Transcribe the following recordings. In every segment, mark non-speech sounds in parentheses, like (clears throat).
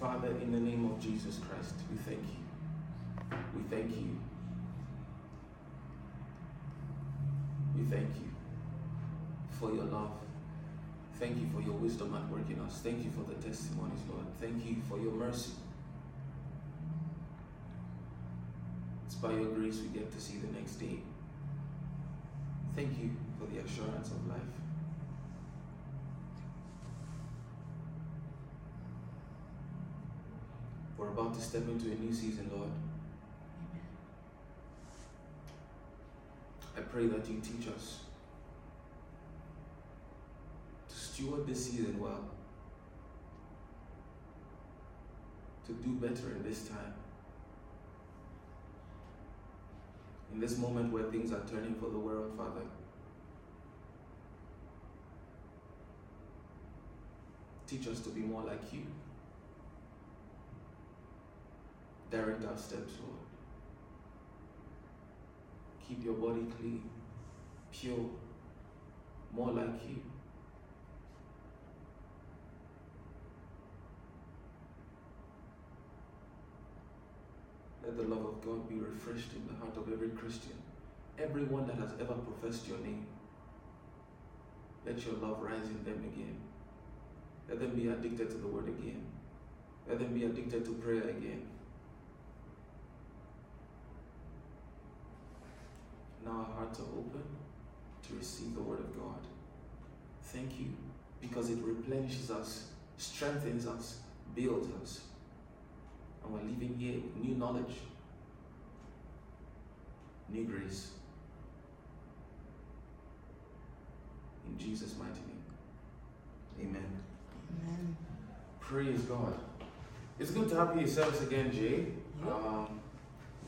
Father, in the name of Jesus Christ, we thank you. We thank you. We thank you for your love. Thank you for your wisdom at work in us. Thank you for the testimonies, Lord. Thank you for your mercy. It's by your grace we get to see the next day. Thank you for the assurance of life. We're about to step into a new season, Lord. I pray that you teach us to steward this season well, to do better in this time. In this moment where things are turning for the world, Father. Teach us to be more like you. Direct our steps, Lord. Keep your body clean, pure, more like you. Let the love of God be refreshed in the heart of every Christian, everyone that has ever professed your name. Let your love rise in them again. Let them be addicted to the word again. Let them be addicted to prayer again. Now our hearts are open to receive the word of God. Thank you because it replenishes us, strengthens us, builds us. And we're leaving here with new knowledge, new grace. In Jesus' mighty name. Amen. Amen. Praise God. It's good to have you in service again, Jay. Um,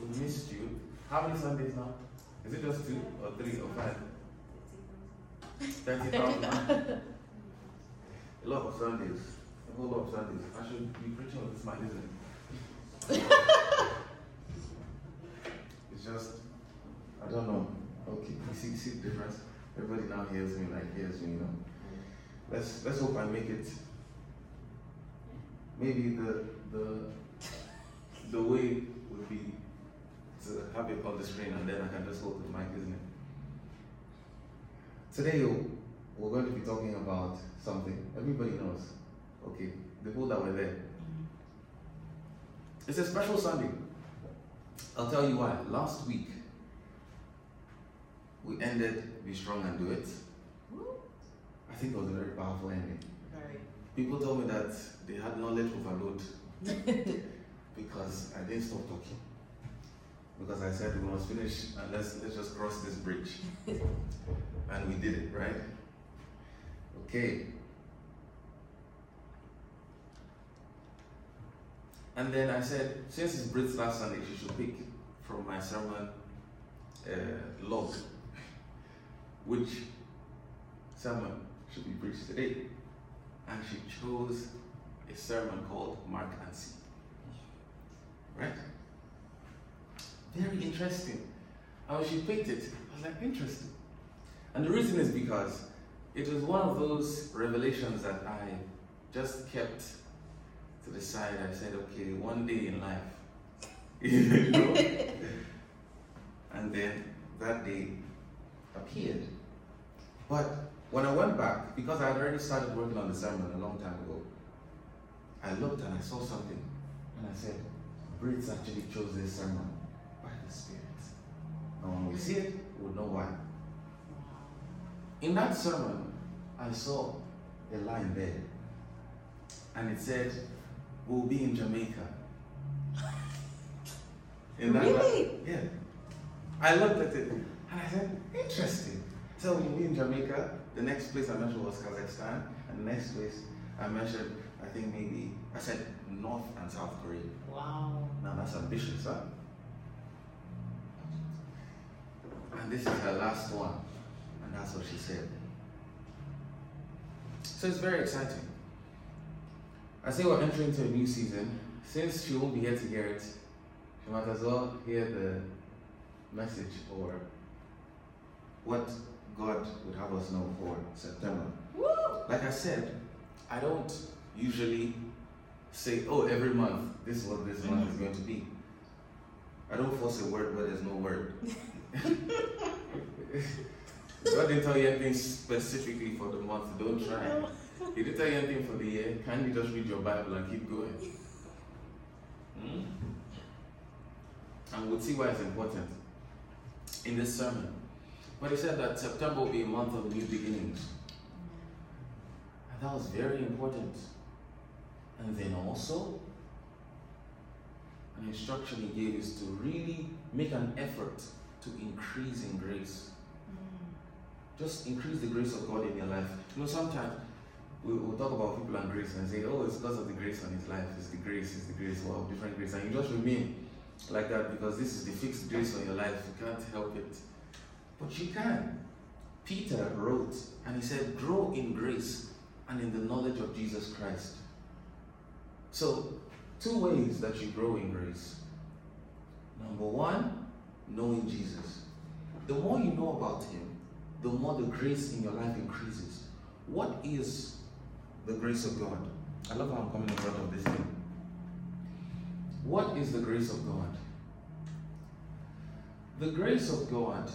we missed you. How many Sundays now? Is it just two or three or five? (laughs) Thirty thousand. A lot of Sundays. A whole lot of Sundays. I should be preaching on this mic, isn't it? (laughs) it's just, I don't know. Okay, you see, see the difference? Everybody now hears me like hears me, you know. Let's let's hope I make it. Maybe the the the way would be to have it on the screen and then I can just hold the mic, isn't it? Today we're going to be talking about something everybody knows. Okay, the people that were there. It's a special Sunday. I'll tell you why. Last week, we ended Be Strong and Do It. I think it was a very powerful ending. Very. People told me that they had knowledge overload (laughs) because I didn't stop talking. Because I said we must finish and let's, let's just cross this bridge. (laughs) and we did it, right? Okay. And then I said, since it's Brit's last Sunday, she should pick from my sermon uh, log which sermon should be preached today. And she chose a sermon called Mark and See. Right? Very interesting. And when she picked it, I was like, interesting. And the reason is because it was one of those revelations that I just kept to the side. I said, okay, one day in life. (laughs) you know? (laughs) and then that day appeared. But when I went back, because I had already started working on the sermon a long time ago, I looked and I saw something. And I said, Brits actually chose this sermon Spirit. And when we see it, we'll know why. In that sermon, I saw a line there. And it said, We'll be in Jamaica. In that Really? line- yeah. I looked at it and I said, Interesting. So we'll be in Jamaica. The next place I mentioned was Kazakhstan. And the next place I mentioned, I think maybe, I said North and South Korea. Wow. Now that's ambitious, huh? And this is her last one. And that's what she said. So it's very exciting. I say we're entering into a new season. Since she won't be here to hear it, she might as well hear the message or what God would have us know for September. Woo! Like I said, I don't usually say, oh, every month, this is what this month is going to be. I don't force a word where there's no word. (laughs) (laughs) God didn't tell you anything specifically for the month. Don't try. He didn't tell you anything for the year. Kindly just read your Bible and keep going. Hmm? And we'll see why it's important in this sermon. But he said that September will be a month of new beginnings. And that was very important. And then also, an instruction he gave is to really make an effort to increase in grace. Just increase the grace of God in your life. You know, sometimes we will talk about people and grace and say, oh, it's because of the grace on his life. It's the grace, it's the grace, well, different grace. And you just remain like that because this is the fixed grace on your life. You can't help it. But you can. Peter wrote and he said, grow in grace and in the knowledge of Jesus Christ. So, two ways that you grow in grace. Number one, knowing Jesus. The more you know about Him, the more the grace in your life increases. What is the grace of God? I love how I'm coming in front of this thing. What is the grace of God? The grace of God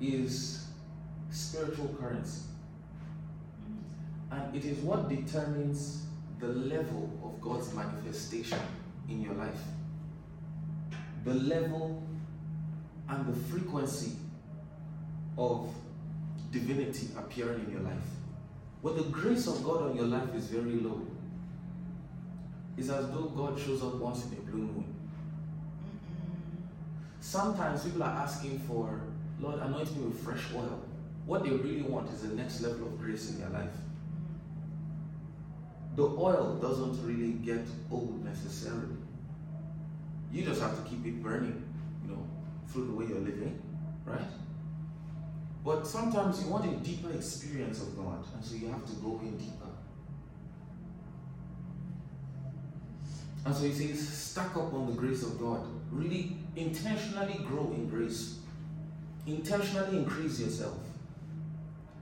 is spiritual currency. And it is what determines the level of God's manifestation in your life. The level and the frequency of divinity appearing in your life. When the grace of God on your life is very low, it's as though God shows up once in a blue moon. Sometimes people are asking for, Lord, anoint me with fresh oil. What they really want is the next level of grace in their life. The oil doesn't really get old necessarily. You just have to keep it burning, you know, through the way you're living, right? But sometimes you want a deeper experience of God, and so you have to go in deeper. And so he says, stack up on the grace of God. Really intentionally grow in grace. Intentionally increase yourself.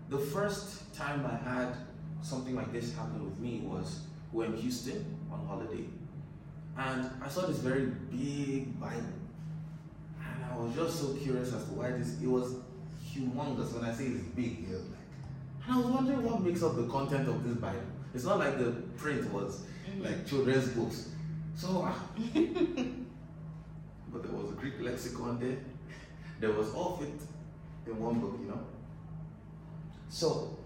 The first time I had something like this happen with me was we were in Houston on holiday. And I saw this very big Bible. And I was just so curious as to why this, it was humongous. When I say it's big, it was like, and I was wondering what makes up the content of this Bible. It's not like the print was Mm-hmm. like children's books. So, ah. (laughs) but there was a Greek lexicon there. There was all fit in one book, you know. So,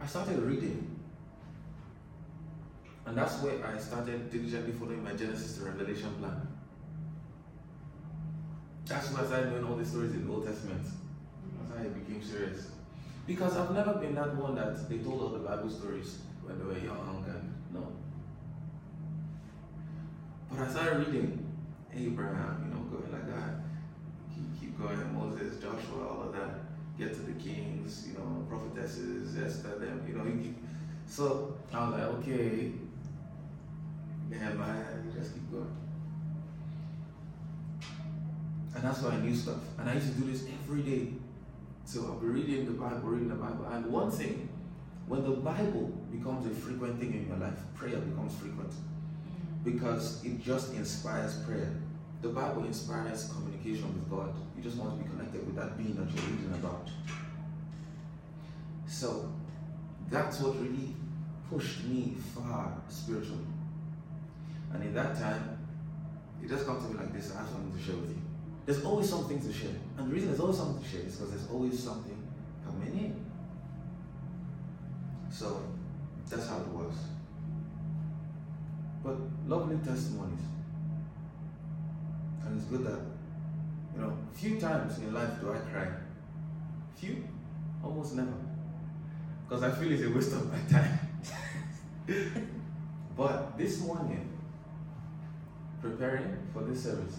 I started reading. And that's where I started diligently following my Genesis to Revelation plan. That's where I started knowing all the stories in the Old Testament. That's how I became serious. Because I've never been that one that they told all the Bible stories when they were young and no. But I started reading Abraham, you know, going like that. Keep, keep going, Moses, Joshua, all of that. Get to the kings, you know, prophetesses, Esther, them, you know. So I was like, okay, Nehemiah, you just keep going. And that's why I knew stuff. And I used to do this every day. So I'll be reading the Bible, reading the Bible. And one thing, when the Bible becomes a frequent thing in your life, prayer becomes frequent. Because it just inspires prayer. The Bible inspires communication with God. You just want to be connected with that being that you're reading about. So that's what really pushed me far spiritually. And in that time, it just comes to me like this I have something to share with you. There's always something to share. And the reason there's always something to share is because there's always something coming in. So that's how it was. But lovely testimonies. And it's good that, you know, few times in life do I cry. Few? Almost never. Because I feel it's a waste of my (laughs) time. but this morning, preparing for this service,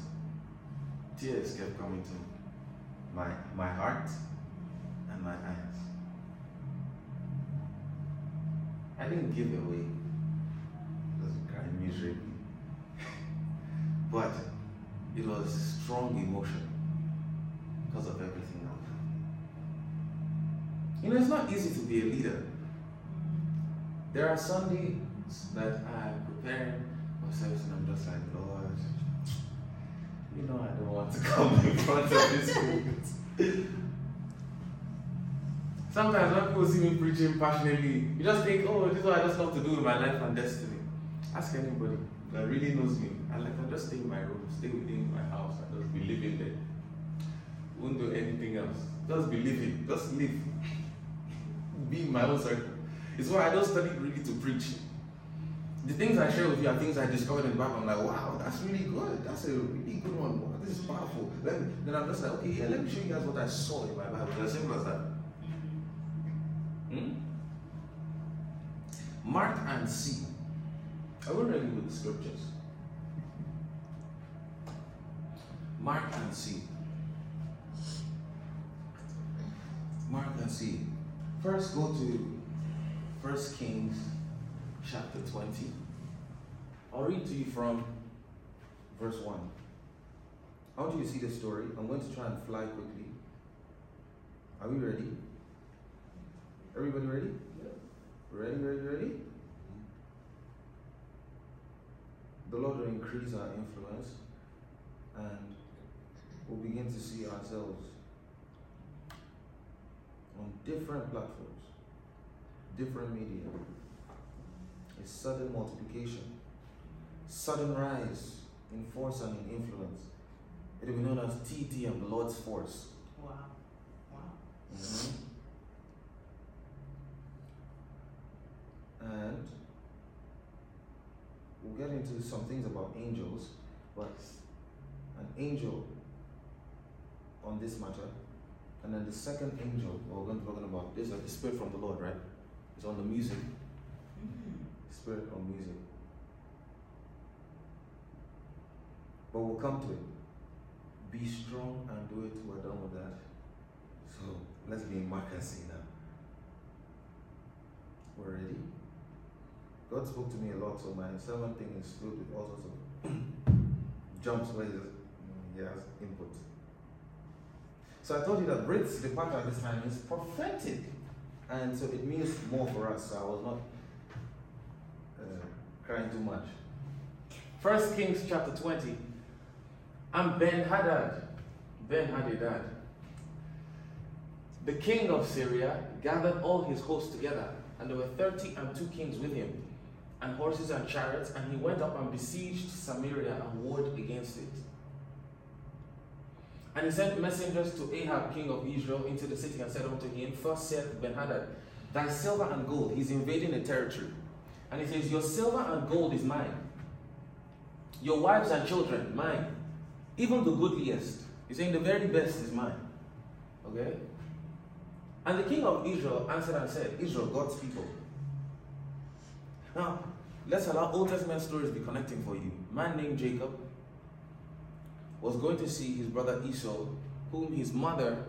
tears kept coming to my my heart and my eyes. I didn't give away. Just crying miserably. (laughs) but it was strong emotion because of everything else. You know, it's not easy to be a leader. There are Sunday that I'm preparing for service and I'm just like, Lord, you know I don't want to (laughs) come in front of this pulpit. Sometimes when people see me preaching passionately, you just think, oh, this is what I just love to do with my life and destiny. Ask anybody that really knows me. I like I just stay in my room, stay within my house, and just be living there. Won't do anything else. Just be living. Just live. Be in my own circle. It's why I don't study really to preach. The things I share with you are things I discovered in the Bible. I'm like, wow, that's really good. That's a really good one. Wow, this is powerful. Then, then I'm just like, okay, yeah, let me show you guys what I saw in my Bible. It's as simple as that. Hmm? Mark and see. I will read you with the scriptures. Mark and see. Mark and see. First, go to First Kings chapter 20. I'll read to you from verse 1. I want you see the story. I'm going to try and fly quickly. Are we ready? Everybody ready? Ready, ready, ready? The Lord will increase our influence and we'll begin to see ourselves on different platforms, different media. A sudden multiplication, sudden rise in force and in influence. It will be known as TT and the Lord's force. Wow. Wow. Mhm. And we'll get into some things about angels, but an angel on this matter, and then the second angel we're going to be talking about this is the spirit from the Lord, right? It's on the music. Spirit on music. But we'll come to it. Be strong and do it. We're done with that. So let's be in see now. We're ready. God spoke to me a lot, so my sermon thing is filled with all sorts of (clears throat) jumps where he has, input. So I told you that Brits departure at this time is prophetic, and so it means more for us. So I was not crying too much. First Kings chapter 20. And Ben Hadad, Ben Hadad, the king of Syria, gathered all his hosts together, and there were thirty and two kings with him, and horses and chariots, and he went up and besieged Samaria and warred against it. And he sent messengers to Ahab, king of Israel, into the city and said unto him, Thus saith Benhadad, Thy silver and gold, he's invading a territory. And he says, Your silver and gold is mine. Your wives and children, mine. Even the goodliest. He's saying the very best is mine. Okay? And the king of Israel answered and said, Israel, God's people. Now, let's allow Old Testament stories be connecting for you. Man named Jacob was going to see his brother Esau, whom his mother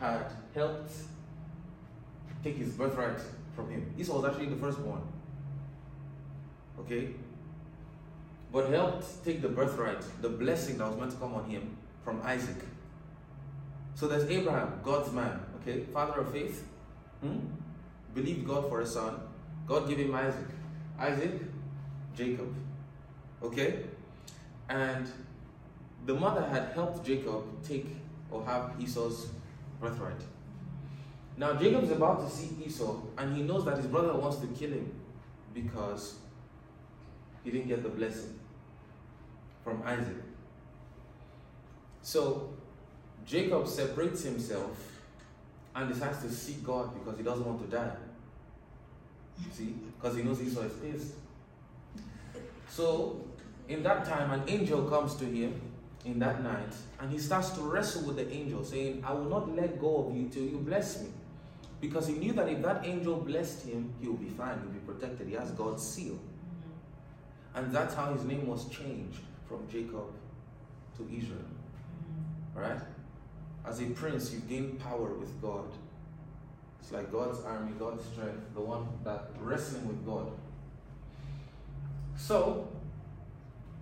had helped take his birthright from him. Esau was actually the firstborn. Okay? But helped take the birthright, the blessing that was meant to come on him from Isaac. So there's Abraham, God's man, okay, father of faith, hmm? believed God for a son. God gave him Isaac. Isaac, Jacob, okay, and the mother had helped Jacob take or have Esau's birthright. Now Jacob's about to see Esau, and he knows that his brother wants to kill him because he didn't get the blessing from Isaac. So Jacob separates himself and decides to seek God because he doesn't want to die. See? Because he knows Esau is pissed. So, in that time, an angel comes to him in that night and he starts to wrestle with the angel, saying, I will not let go of you till you bless me. Because he knew that if that angel blessed him, he will be fine, he'll be protected. He has God's seal. And that's how his name was changed from Jacob to Israel. Right? As a prince, you gain power with God. It's like God's army, God's strength, the one that wrestling with God. So,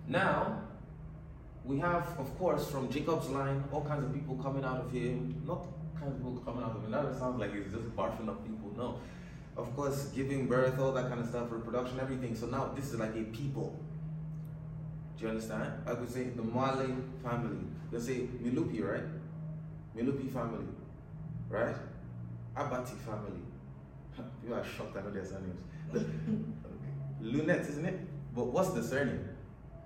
now we have, of course, from Jacob's line, all kinds of people coming out of him. Not kinds of people coming out of him. That sounds like he's just barfing up people. No. Of course, giving birth, all that kind of stuff, reproduction, everything. So now this is like a people. Do you understand? I would say the Mali family. They say Milupi, right? Milupi family, right? Abati family. (laughs) People are shocked I know their surnames. The- Lunette, isn't it? But what's the surname?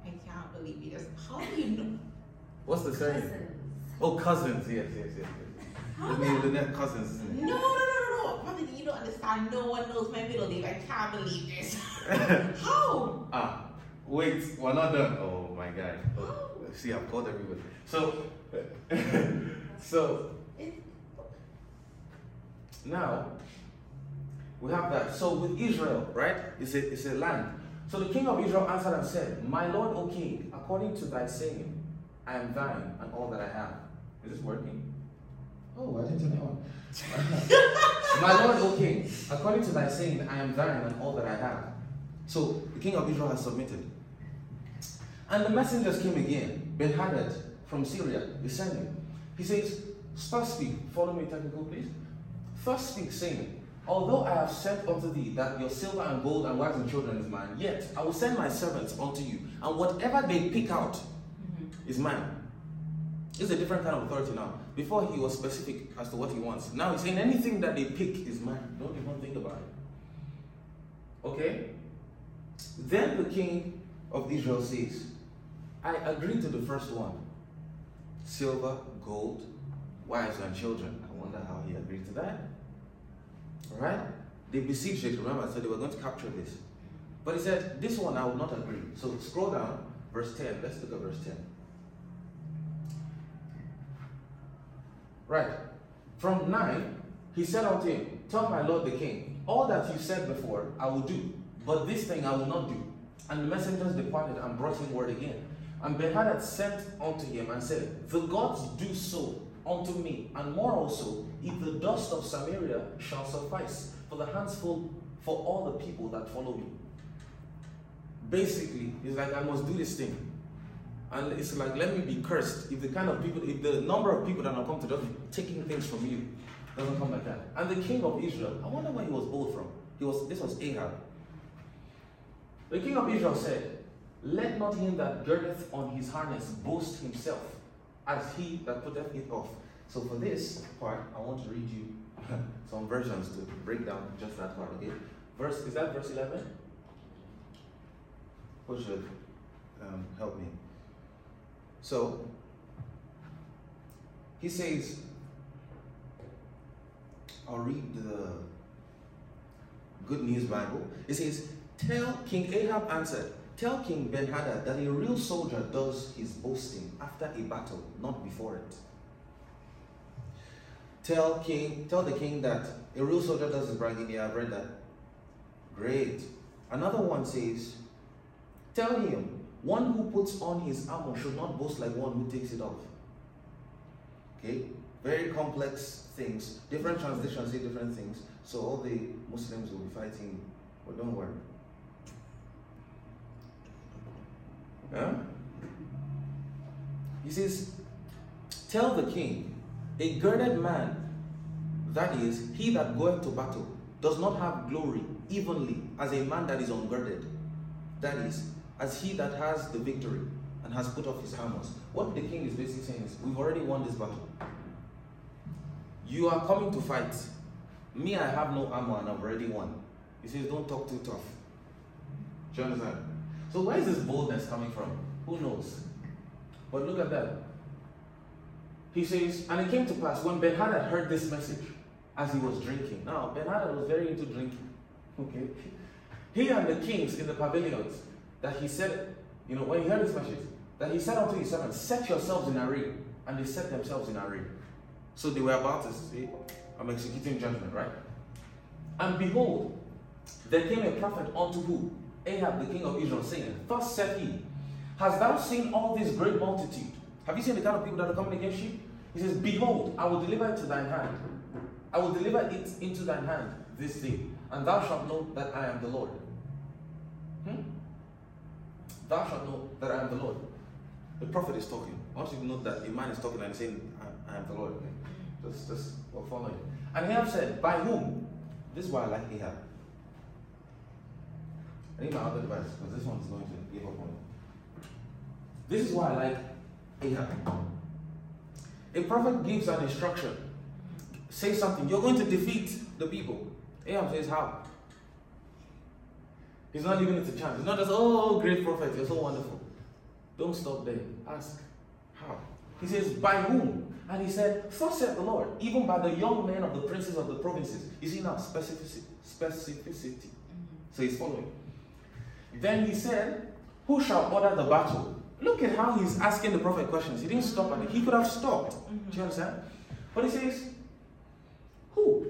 I can't believe you just. How do you know? What's the surname? Cousins. Oh, cousins. Yes, yes, yes. yes. It Lunette cousins, isn't it? no, no, no, no. Probably you don't understand. No one knows my middle name. I can't believe this. (laughs) How? Ah, wait, we're not done. Oh my god. Oh, see, I've called everybody. So, (laughs) so now we have that. So with Israel, right? It's a it's a land. So the king of Israel answered and said, My lord, O king, according to thy saying, I am thine and all that I have. Is this working? Oh, I didn't turn it. (laughs) My lord, O king, according to thy saying, I am thine and all that I have. So the king of Israel has submitted. And the messengers came again. Ben Hadad from Syria is sending. He says, Thus speak, follow me technical, please. Thus speak, saying, Although I have sent unto thee that your silver and gold and wives and children is mine, yet I will send my servants unto you, and whatever they pick out mm-hmm. is mine. It's a different kind of authority now. Before he was specific as to what he wants. Now he's saying anything that they pick is mine. Don't even think about it. Okay? Then the king of Israel says, I agree to the first one silver, gold, wives, and children. I wonder how he agreed to that. Alright? They besieged it, remember, said they were going to capture this. But he said, This one I will not agree. So scroll down, verse 10. Let's look at verse 10. Right. From 9, he said unto him, Tell my lord the king, all that you said before I will do, but this thing I will not do. And the messengers departed and brought him word again. And Benhadad sent unto him and said, The gods do so unto me, and more also, if the dust of Samaria shall suffice for the handsful for all the people that follow me. Basically, he's like I must do this thing. And it's like, let me be cursed if the kind of people, if the number of people that will come to just taking things from you doesn't come like that. And the king of Israel, I wonder where he was born from. He was this was Ahab. The king of Israel said, Let not him that girdeth on his harness boast himself, as he that putteth it off. So for this part, I want to read you (laughs) some versions to break down just that part, okay? Verse is that verse 11? Who should um, help me? So he says, I'll read the Good News Bible. It says, Tell King Ahab answered, Tell King Ben Hadad that a real soldier does his boasting after a battle, not before it. Tell King, tell the king that a real soldier does his bragging. Yeah, I've read that. Great. Another one says, Tell him, one who puts on his armor should not boast like one who takes it off. Okay? Very complex things. Different translations say different things. So all the Muslims will be fighting. But don't worry. Huh? He says, Tell the king, a girded man, that is, he that goeth to battle, does not have glory evenly as a man that is ungirded. That is, as he that has the victory and has put off his armors. What the king is basically saying is, we've already won this battle. You are coming to fight. Me, I have no armor and I've already won. He says, don't talk too tough. Do you understand? So where is this boldness coming from? Who knows? But look at that. He says, and it came to pass when Ben Hadad heard this message as he was drinking. Now, Ben Hadad was very into drinking. (laughs) Okay. He and the kings in the pavilions that he said, you know, when he heard this message, that he said unto his servants, Set yourselves in array. And they set themselves in array. So they were about to say, I'm executing judgment, right? And behold, there came a prophet unto who? Ahab, the king of Israel, saying, Thus said he, thou seen all this great multitude? Have you seen the kind of people that are coming against you? He says, Behold, I will deliver it to thine hand. I will deliver it into thine hand this day, and thou shalt know that I am the Lord. Hmm? Thou shalt know that I am the Lord. The prophet is talking. I want you to know that a man is talking and saying, I, I am the Lord. Just, just we're following. And Ahab said, By whom? This is why I like Ahab. I need my other device because this one's going to give up on me. This is why I like Ahab. A prophet gives an instruction. Say something. You're going to defeat the people. Ahab says, How? He's not leaving it to chance. It's not just, oh, oh, great prophet, you're so wonderful. Don't stop there. Ask, How? He says, By whom? And he said, Thus said the Lord, even by the young men of the princes of the provinces. You see now, specificity. specificity. So he's following. Then he said, Who shall order the battle? Look at how he's asking the prophet questions. He didn't stop and he could have stopped. Do you mm-hmm. understand? But he says, Who?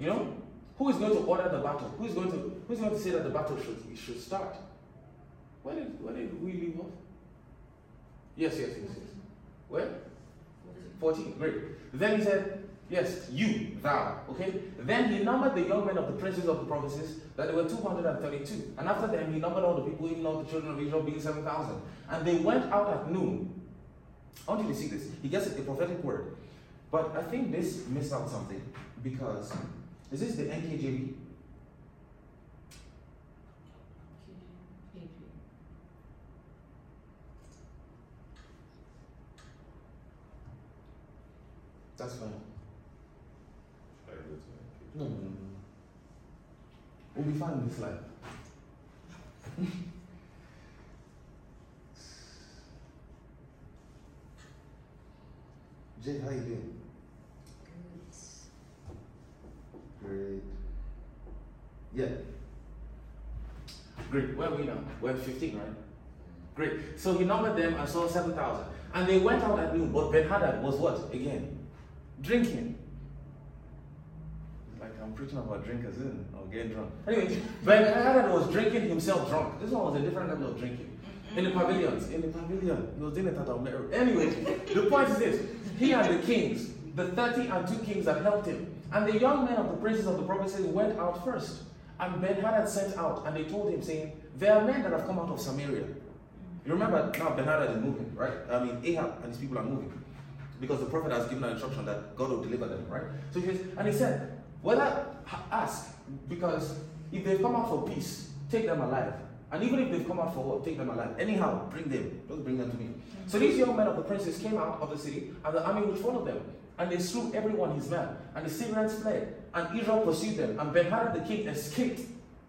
You know? Who is going to order the battle? Who is going to who is going to say that the battle should should start? Where did where did we leave off? Yes, yes, yes, yes. Where? 14. Great. Then he said, Yes, you, thou. Okay? Then he numbered the young men of the princes of the provinces, that there were 232. And after them, he numbered all the people, even all the children of Israel, being 7,000. And they went out at noon. I want you see this. He gets a prophetic word. But I think this missed out something because is this the NKJV? That's fine. No, no, no, no. We'll be fine in this life. Jay, how you doing? Great. Yeah. Great. Where are we now? We're 15, right? Great. So he numbered them and saw 7,000. And they went out at noon. But Ben Hadad was what? Again? Drinking. It's like I'm preaching about drinkers, isn't it? Or getting drunk. Anyway, Ben Hadad was drinking himself drunk. This one was a different level of drinking. In the pavilions. In the pavilion. He was doing it at Almere. Anyway, the point is this. He and the kings, the 30 and two kings that helped him, and the young men of the princes of the provinces went out first. And Ben Hadad sent out, and they told him, saying, There are men that have come out of Samaria. You remember now Ben Hadad is moving, right? I mean, Ahab and his people are moving. Because the prophet has given an instruction that God will deliver them, right? So he says, and he said, Whether ask, because if they've come out for peace, take them alive. And even if they've come out for war, take them alive. Anyhow, bring them. Just bring them to me. So these young men of the princes came out of the city, and the army which followed them. And they slew everyone his man. And the Syrians fled. And Israel pursued them. And Ben-Hadad the king escaped.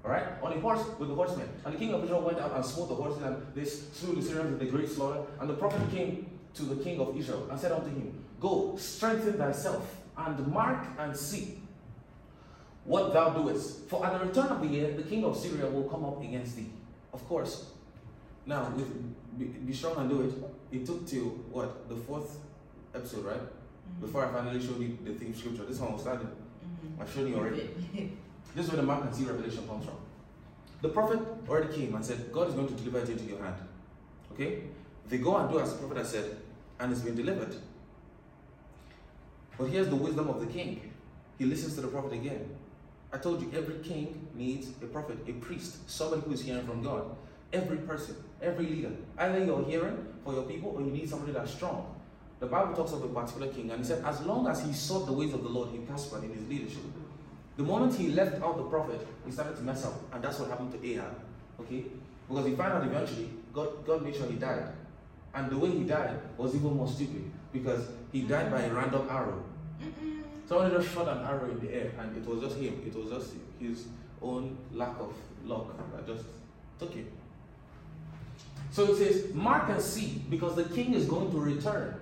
Alright? On a horse with the horsemen. And the king of Israel went out and smote the horses, and they slew the Syrians with a great slaughter. And the prophet came to the king of Israel and said unto him, Go, strengthen thyself, and mark and see what thou doest. For at the return of the year, the king of Syria will come up against thee. Of course. Now, with be, be strong and do it. It took till what the fourth episode, right? Mm-hmm. Before I finally showed you the theme scripture. This one was started. Mm-hmm. I've shown you already. (laughs) this is where the mark and see revelation comes from. The prophet already came and said, God is going to deliver it into your hand. Okay? They go and do as the prophet has said, and it's been delivered. But here's the wisdom of the king. He listens to the prophet again. I told you every king needs a prophet, a priest, somebody who is hearing from God. Every person, every leader. Either you're hearing for your people or you need somebody that's strong. The Bible talks of a particular king, and he said, as long as he sought the ways of the Lord, he prospered in his leadership. The moment he left out the prophet, he started to mess up, and that's what happened to Ahab. Okay? Because he found out eventually, God, God made sure he died. And the way he died was even more stupid, because he died by a random arrow. Someone just shot an arrow in the air, and it was just him. It was just his own lack of luck that just took him. So it says, Mark and see, because the king is going to return.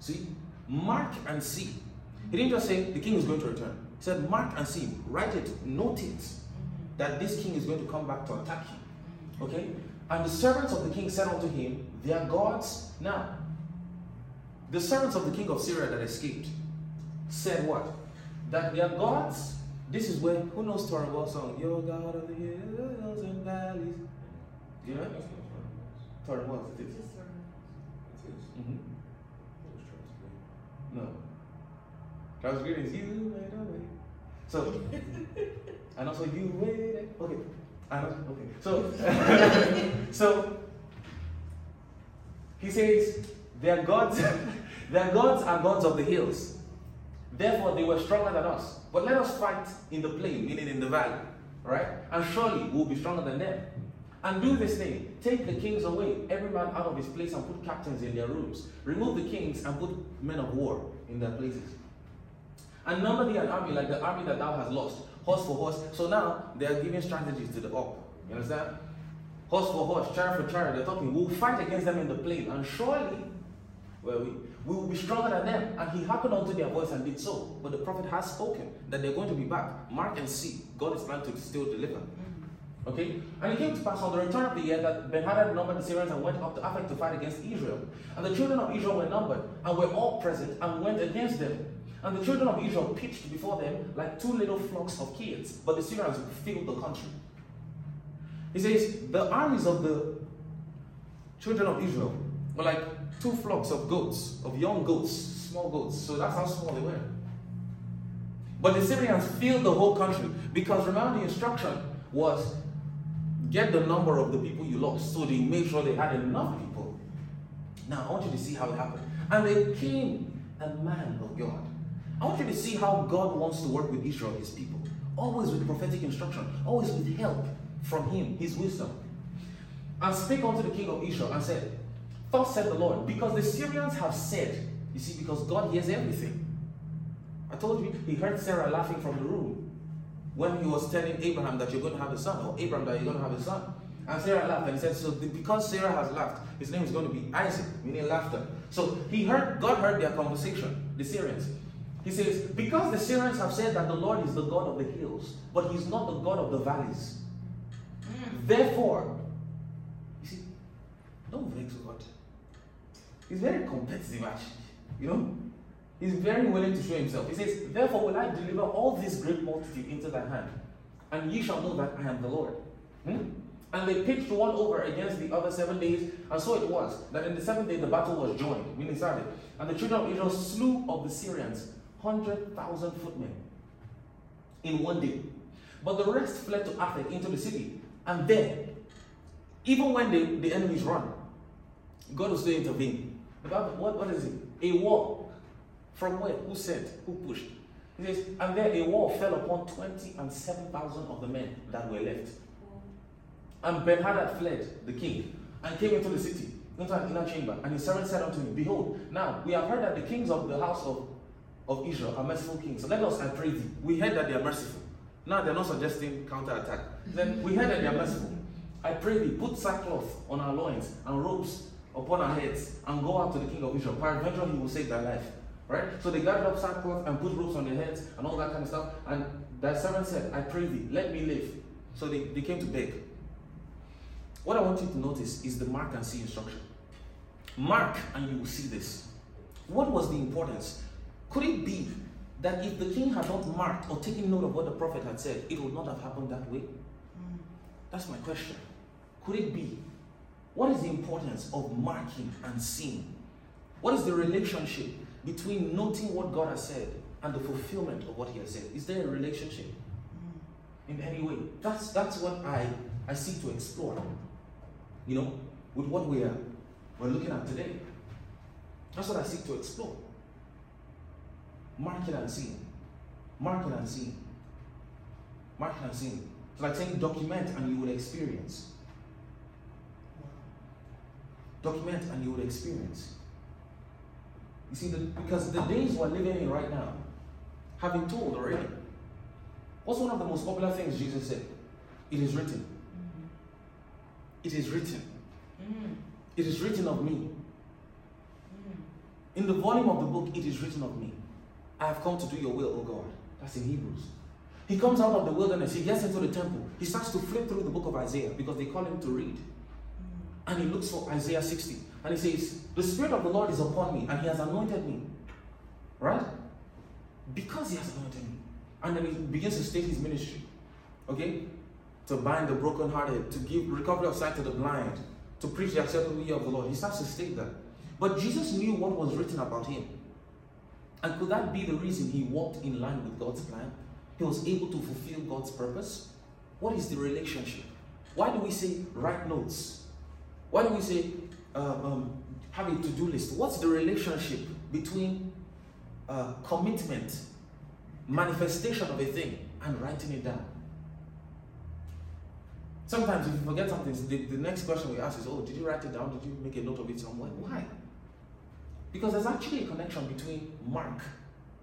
See? Mark and see. He didn't just say the king is going to return. He said, Mark and see. Write it, note it, that this king is going to come back to attack you. Okay? And the servants of the king said unto him, Their gods. Now, the servants of the king of Syria that escaped said what? That their gods, this is where, who knows Tauren song? Your God of the hills and valleys. Do you know? Tauren Wells, it is. Mm-hmm. No. Travis Greene is you made a way. So, and also you waited. Okay. I know. Ah, okay. So, (laughs) so he says, their gods, (laughs) their gods are gods of the hills. Therefore, they were stronger than us. But let us fight in the plain, meaning in the valley. right? And surely we'll be stronger than them. And do this thing take the kings away, every man out of his place, and put captains in their rooms. Remove the kings and put men of war in their places. And number thee an army like the army that thou hast lost, horse for horse. So now they are giving strategies to the up. You understand? Horse for horse, chariot for chariot. They're talking, we'll fight against them in the plain, and surely well, we, we will be stronger than them. And he hearkened unto their voice and did so. But the prophet has spoken that they're going to be back. Mark and see. God is planning to still deliver. Okay? And it came to pass on the return of the year that Ben-Hadad numbered the Syrians and went up to Aphek to fight against Israel. And the children of Israel were numbered and were all present and went against them. And the children of Israel pitched before them like two little flocks of kids, but the Syrians filled the country. He says, the armies of the children of Israel were like two flocks of goats, of young goats, small goats. So that's how small they were. But the Syrians filled the whole country because remember the instruction was get the number of the people you lost. So they made sure they had enough people. Now I want you to see how it happened. And they came a man of God. I want you to see how God wants to work with Israel, his people. Always with prophetic instruction, always with help from him, his wisdom. And spake unto the king of Israel and said, Thus said the Lord, because the Syrians have said, you see, because God hears everything. I told you, he heard Sarah laughing from the room when he was telling Abraham that you're going to have a son, or Abraham that you're going to have a son. And Sarah laughed and said, So because Sarah has laughed, his name is going to be Isaac, meaning laughter. So he heard, God heard their conversation, the Syrians. He says, Because the Syrians have said that the Lord is the God of the hills, but he's not the God of the valleys. Therefore, you see, don't vex God. He's very competitive, actually. You know, he's very willing to show himself. He says, Therefore, will I deliver all this great multitude into thy hand, and ye shall know that I am the Lord. Hmm? And they pitched one over against the other seven days, and so it was that in the seventh day the battle was joined, meaning started. And the children of Israel slew of the Syrians hundred thousand footmen in one day. But the rest fled to Aphek into the city, and there, even when the, the enemies run, God will still intervene. The Bible, what, what is it? A war. From where? Who sent? Who pushed? He says, and there a war fell upon 20 and 7,000 of the men that were left. And Ben Hadad fled, the king, and came into the city, into an inner chamber. And his servant said unto him, Behold, now we have heard that the kings of the house of, of Israel are merciful kings. So let us, I pray thee. We heard that they are merciful. Now they're not suggesting counterattack. Then we heard that they are merciful. I pray thee, put sackcloth on our loins and ropes upon our heads and go out to the king of Israel. Peradventure, he will save thy life. Right? So they gathered up sackcloth and put ropes on their heads and all that kind of stuff. And their servant said, I pray thee, let me live. So they, they came to beg. What I want you to notice is the mark and see instruction. Mark, and you will see this. What was the importance? Could it be that if the king had not marked or taken note of what the prophet had said, it would not have happened that way? That's my question. Could it be? What is the importance of marking and seeing? What is the relationship between noting what God has said and the fulfillment of what He has said? Is there a relationship mm. in any way? That's that's what I I seek to explore. You know, with what we are we're looking at today. That's what I seek to explore. Marking and seeing. Marking and seeing. Marking and seeing. It's like saying document and you will experience. Document and you will experience. You see, the, because the days we're living in right now have been told already. What's one of the most popular things Jesus said? It is written. Mm-hmm. It is written. Mm-hmm. It is written of me. Mm-hmm. In the volume of the book, it is written of me. I have come to do your will, O God. That's in Hebrews. He comes out of the wilderness, he gets into the temple, he starts to flip through the book of Isaiah because they call him to read. And he looks for Isaiah 60. And he says, The Spirit of the Lord is upon me, and he has anointed me. Right? Because he has anointed me. And then he begins to state his ministry. Okay? To bind the brokenhearted, to give recovery of sight to the blind, to preach the acceptable year of the Lord. He starts to state that. But Jesus knew what was written about him. And could that be the reason he walked in line with God's plan? He was able to fulfill God's purpose? What is the relationship? Why do we say write notes? Why do we say uh, um, have a to do list? What's the relationship between uh, commitment, manifestation of a thing, and writing it down? Sometimes if you forget something, the, the next question we ask is, Oh, did you write it down? Did you make a note of it somewhere? Why? Because there's actually a connection between mark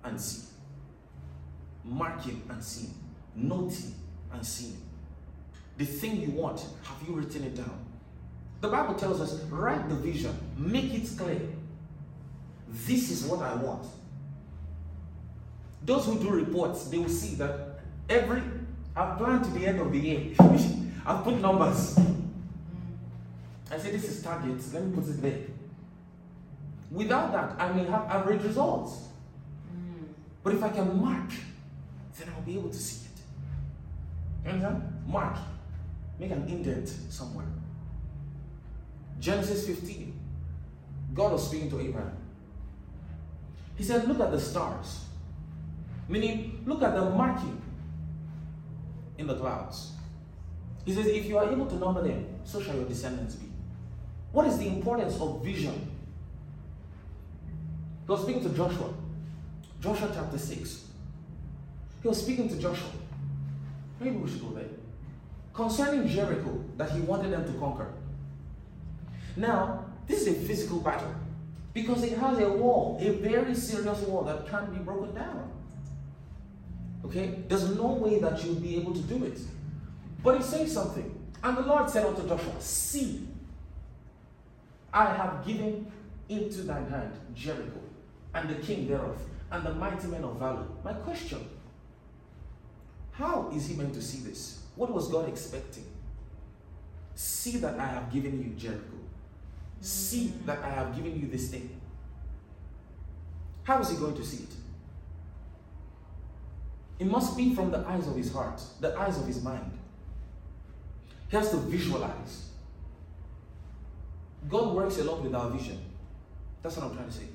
and see. Marking and seeing. Noting and seeing. The thing you want, have you written it down? The Bible tells us, write the vision, make it clear. This is what I want. Those who do reports, they will see that every I've planned to the end of the year. (laughs) I've put numbers. I say this is targets. Let me put it there. Without that, I may have average results. But if I can mark, then I'll be able to see it. Understand? Mark. Make an indent somewhere. Genesis 15. God was speaking to Abraham. He said, Look at the stars. Meaning, look at the marking in the clouds. He says, If you are able to number them, so shall your descendants be. What is the importance of vision? He was speaking to Joshua. Joshua chapter 6. He was speaking to Joshua. Maybe we should go there. Concerning Jericho, that he wanted them to conquer. Now, this is a physical battle because it has a wall, a very serious wall that can't be broken down. Okay? There's no way that you'll be able to do it. But he says something. And the Lord said unto Joshua, See, I have given into thine hand Jericho, and the king thereof, and the mighty men of valor. My question How is he meant to see this? What was God expecting? See that I have given you Jericho. See that I have given you this thing. How is he going to see it? It must be from the eyes of his heart, the eyes of his mind. He has to visualize. God works a lot with our vision. That's what I'm trying to say.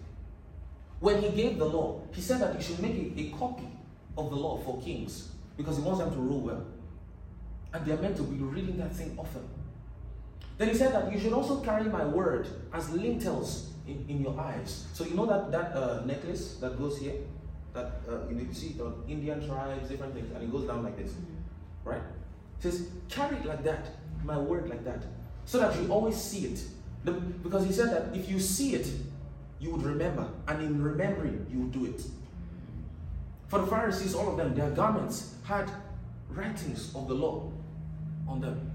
When he gave the law, he said that you should make a, a copy of the law for kings because he wants them to rule well. And they're meant to be reading that thing often. Then he said that you should also carry my word as lintels in, in your eyes. So you know that, that uh, necklace that goes here? That uh, you, see it on Indian tribes, different things, and it goes down like this. Mm-hmm. Right? It says, carry it like that, my word like that. So that you always see it. The, because he said that if you see it, you would remember. And in remembering, you would do it. For the Pharisees, all of them, their garments had writings of the law on them.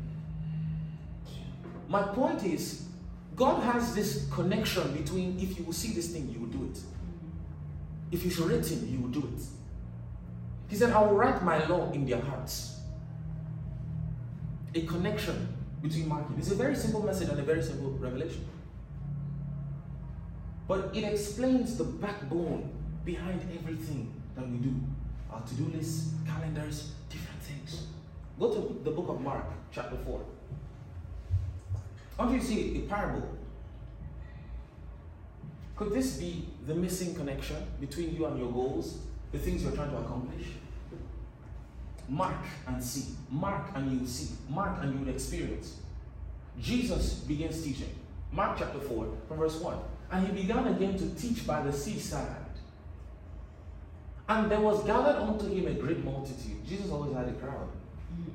My point is, God has this connection between if you will see this thing, you will do it. If you should it's written, you will do it. He said, I will write my law in their hearts. A connection between marking. It's a very simple message and a very simple revelation. But it explains the backbone behind everything that we do. Our to-do lists, calendars, different things. Go to the book of Mark, chapter 4. Don't you see a parable? Could this be the missing connection between you and your goals, the things you're trying to accomplish? Mark and see. Mark and you will see. Mark and you will experience. Jesus begins teaching. Mark chapter 4, from verse 1. And he began again to teach by the seaside. And there was gathered unto him a great multitude. Jesus always had a crowd. Mm.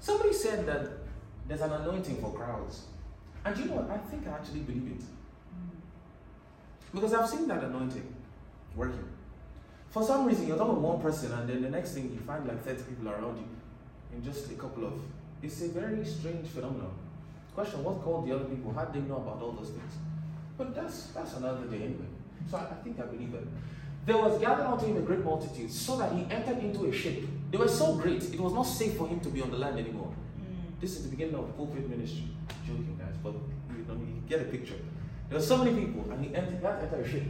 Somebody said that there's an anointing for crowds. And you know what? I think I actually believe it. Because I've seen that anointing working. For some reason, you're talking to one person, and then the next thing you find like 30 people around you in just a couple of. It's a very strange phenomenon. Question: What called the other people? How did they know about all those things? But that's that's another day anyway. So I, I think I believe it. There was gathered unto him a great multitude, so that he entered into a ship. They were so great, it was not safe for him to be on the land anymore. This is the beginning of the pulpit ministry. Joking, guys, but you, know, you get a picture. There were so many people, and he entered, that entered a ship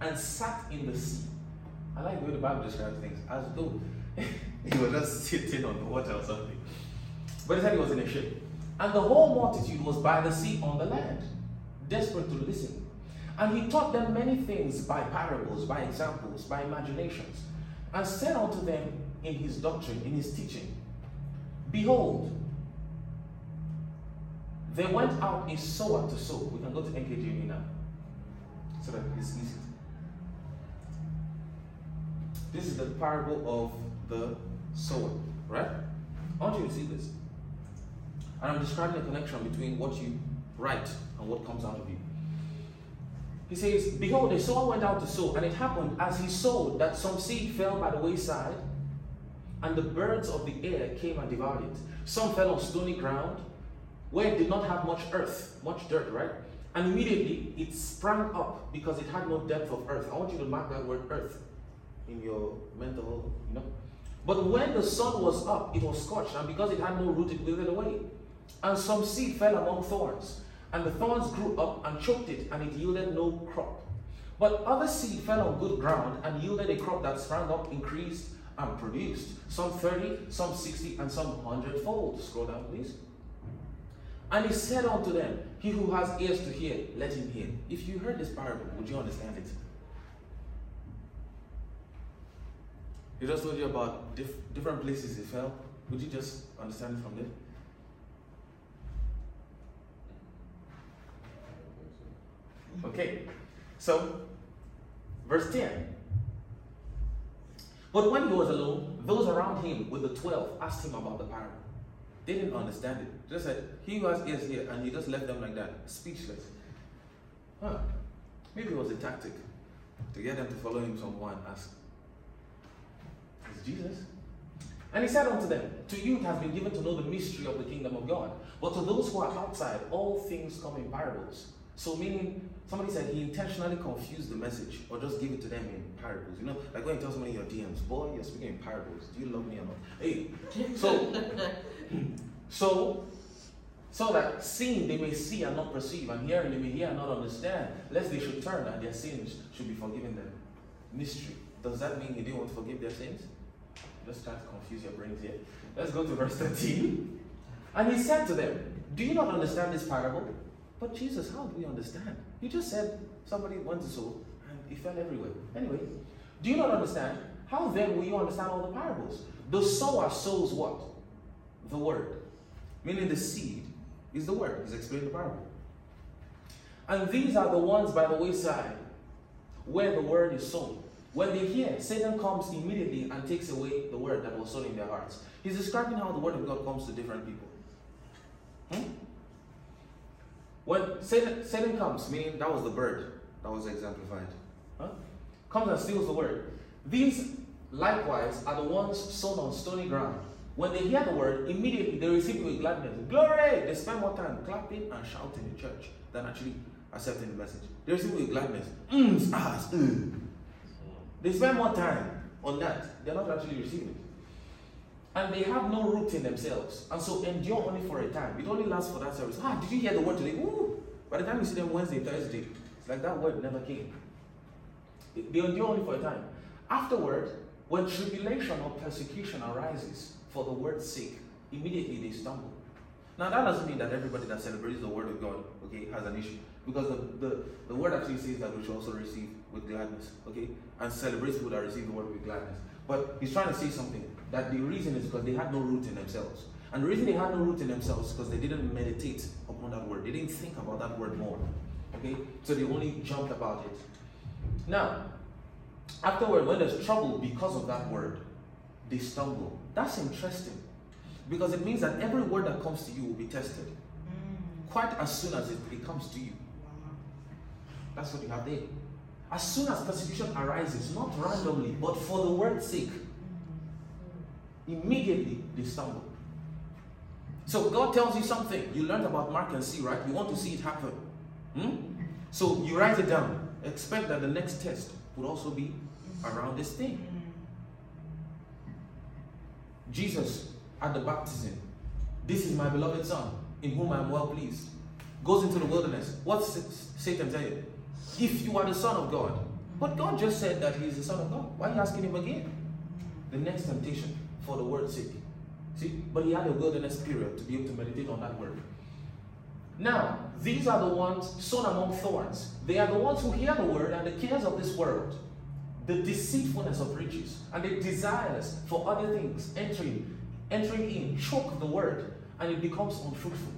and sat in the sea. I like the way the Bible describes things, as though (laughs) he was just sitting on the water or something. But he said he was in a ship. And the whole multitude was by the sea on the land, desperate to listen. And he taught them many things by parables, by examples, by imaginations, and said unto them in his doctrine, in his teaching, Behold, they went out in sower to sow. We can go to NKJV now, so that it's easy. This is the parable of the sower, right? I want you to see this. And I'm describing the connection between what you write and what comes out of you. He says, Behold, a sower went out to sow, and it happened as he sowed that some seed fell by the wayside, and the birds of the air came and devoured it. Some fell on stony ground, where it did not have much earth, much dirt, right? And immediately it sprang up because it had no depth of earth. I want you to mark that word earth in your mental, you know. But when the sun was up, it was scorched, and because it had no root, it withered away. And some seed fell among thorns, and the thorns grew up and choked it, and it yielded no crop. But other seed fell on good ground and yielded a crop that sprang up, increased, and produced some 30, some 60, and some 100 fold. Scroll down, please. And he said unto them, He who has ears to hear, let him hear. If you heard this parable, would you understand it? He just told you about diff- different places he fell. Would you just understand it from there? Okay, so verse 10. But when he was alone, those around him with the twelve asked him about the parable. They didn't understand it. Just said, He who has ears here, and he just left them like that, speechless. Huh. Maybe it was a tactic to get them to follow him somewhere and ask, Is Jesus? And he said unto them, To you it has been given to know the mystery of the kingdom of God. But to those who are outside, all things come in parables. So, meaning, somebody said he intentionally confused the message or just give it to them in parables. You know, like when you tell somebody your DMs, boy, you're speaking in parables. Do you love me or not? Hey, so, (laughs) so, so that seeing they may see and not perceive, and hearing they may hear and not understand, lest they should turn and their sins should be forgiven them. Mystery. Does that mean he didn't want to forgive their sins? Just trying to confuse your brains here. Let's go to verse 13. And he said to them, Do you not understand this parable? But Jesus, how do we understand? You just said somebody went to sow and he fell everywhere. Anyway, do you not understand? How then will you understand all the parables? The sower sows what? The word. Meaning the seed is the word. He's explained the parable. And these are the ones by the wayside where the word is sown. When they hear, Satan comes immediately and takes away the word that was sown in their hearts. He's describing how the word of God comes to different people. Hmm? When Satan, Satan comes, meaning that was the bird that was exemplified, huh? comes and steals the word. These likewise are the ones sown on stony ground. When they hear the word, immediately they receive it with gladness. Glory! They spend more time clapping and shouting in church than actually accepting the message. They receive it with gladness. Mm. They spend more time on that. They're not actually receiving it. And they have no root in themselves. And so endure only for a time. It only lasts for that service. Ah, did you hear the word today? Ooh. By the time you see them Wednesday, Thursday, it's like that word never came. They endure only for a time. Afterward, when tribulation or persecution arises for the word's sake, immediately they stumble. Now that doesn't mean that everybody that celebrates the word of God, okay, has an issue. Because the, the, the word actually says that we should also receive with gladness, okay? And celebrate people that receive the word with gladness. But he's trying to say something that the reason is because they had no root in themselves. And the reason they had no root in themselves is because they didn't meditate upon that word. They didn't think about that word more. Okay? So they only jumped about it. Now, afterward, when there's trouble because of that word, they stumble. That's interesting. Because it means that every word that comes to you will be tested. Mm. Quite as soon as it, it comes to you. That's what you have there. As soon as persecution arises, not randomly, but for the word's sake, immediately they stumble. So God tells you something. You learned about mark and see, right? You want to see it happen. Hmm? So you write it down. Expect that the next test would also be around this thing. Jesus at the baptism. This is my beloved son, in whom I am well pleased. Goes into the wilderness. What's Satan saying? If you are the son of God. But God just said that he is the son of God. Why are you asking him again? The next temptation for the word's sake. See, but he had a wilderness period to be able to meditate on that word. Now, these are the ones sown among thorns. They are the ones who hear the word and the cares of this world, the deceitfulness of riches, and the desires for other things entering, entering in, choke the word, and it becomes unfruitful.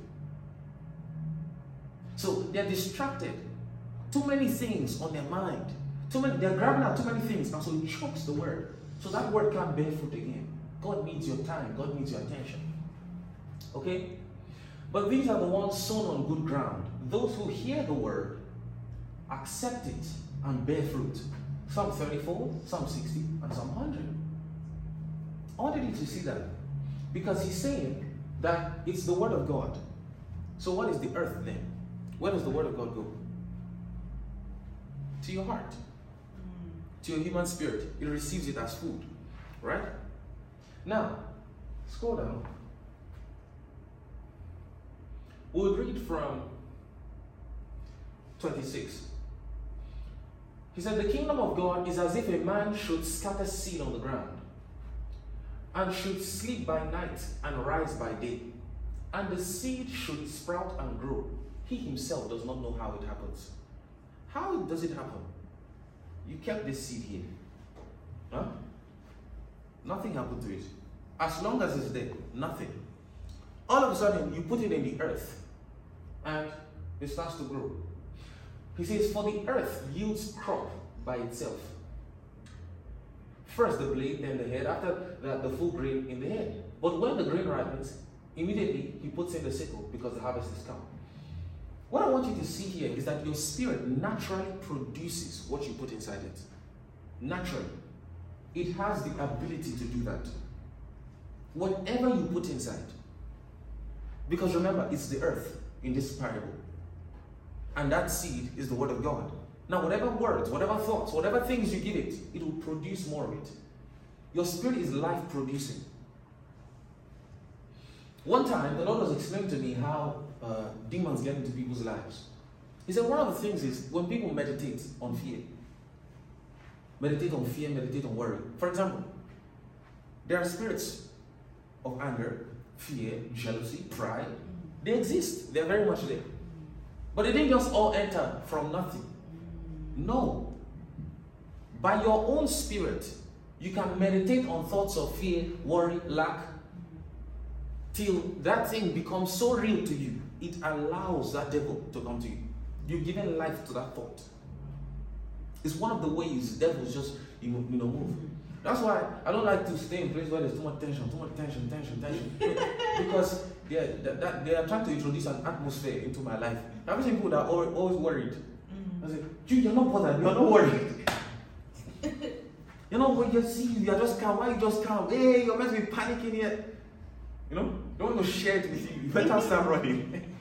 So they're distracted. Too many things on their mind. Too many, they're grabbing at too many things, and so it chokes the word. So that word can't bear fruit again. God needs your time, God needs your attention. Okay? But these are the ones sown on good ground. Those who hear the word, accept it, and bear fruit. Some 34, some 60, and some 100. I wanted you to see that. Because he's saying that it's the word of God. So what is the earth then? Where does the word of God go? To your heart. To your human spirit. It receives it as food. Right? Now, scroll down. We'll read from 26. He said, The kingdom of God is as if a man should scatter seed on the ground, and should sleep by night and rise by day, and the seed should sprout and grow. He himself does not know how it happens. How does it happen? You kept this seed here. Huh? Nothing happened to it. As long as it's there, nothing. All of a sudden, you put it in the earth and it starts to grow. He says, For the earth yields crop by itself. First the blade, then the head, after that, the full grain in the head. But when the grain ripens, immediately he puts in the sickle because the harvest is come. What I want you to see here is that your spirit naturally produces what you put inside it. Naturally. It has the ability to do that. Whatever you put inside. Because remember, it's the earth in this parable. And that seed is the word of God. Now, whatever words, whatever thoughts, whatever things you give it, it will produce more of it. Your spirit is life producing. One time, the Lord was explaining to me how uh, demons get into people's lives. He said one of the things is when people meditate on fear, meditate on fear, meditate on worry. For example, there are spirits of anger, fear, jealousy, pride. They exist, they're very much there. But they didn't just all enter from nothing. No. By your own spirit, you can meditate on thoughts of fear, worry, lack, till that thing becomes so real to you, it allows that devil to come to you. You've given life to that thought. It's one of the ways devils just you know, move. That's why I don't like to stay in places where there's too much tension, too much tension, tension, tension. (laughs) because they are, that, they are trying to introduce an atmosphere into my life. I've seen people that are always, worried. Mm. I say, you, you're not bothered, you're not worried. you know, when you see you, you're just calm. Why you just calm? Hey, you're meant to be panicking here. You know, don't want to share it with you. You better (laughs) start running.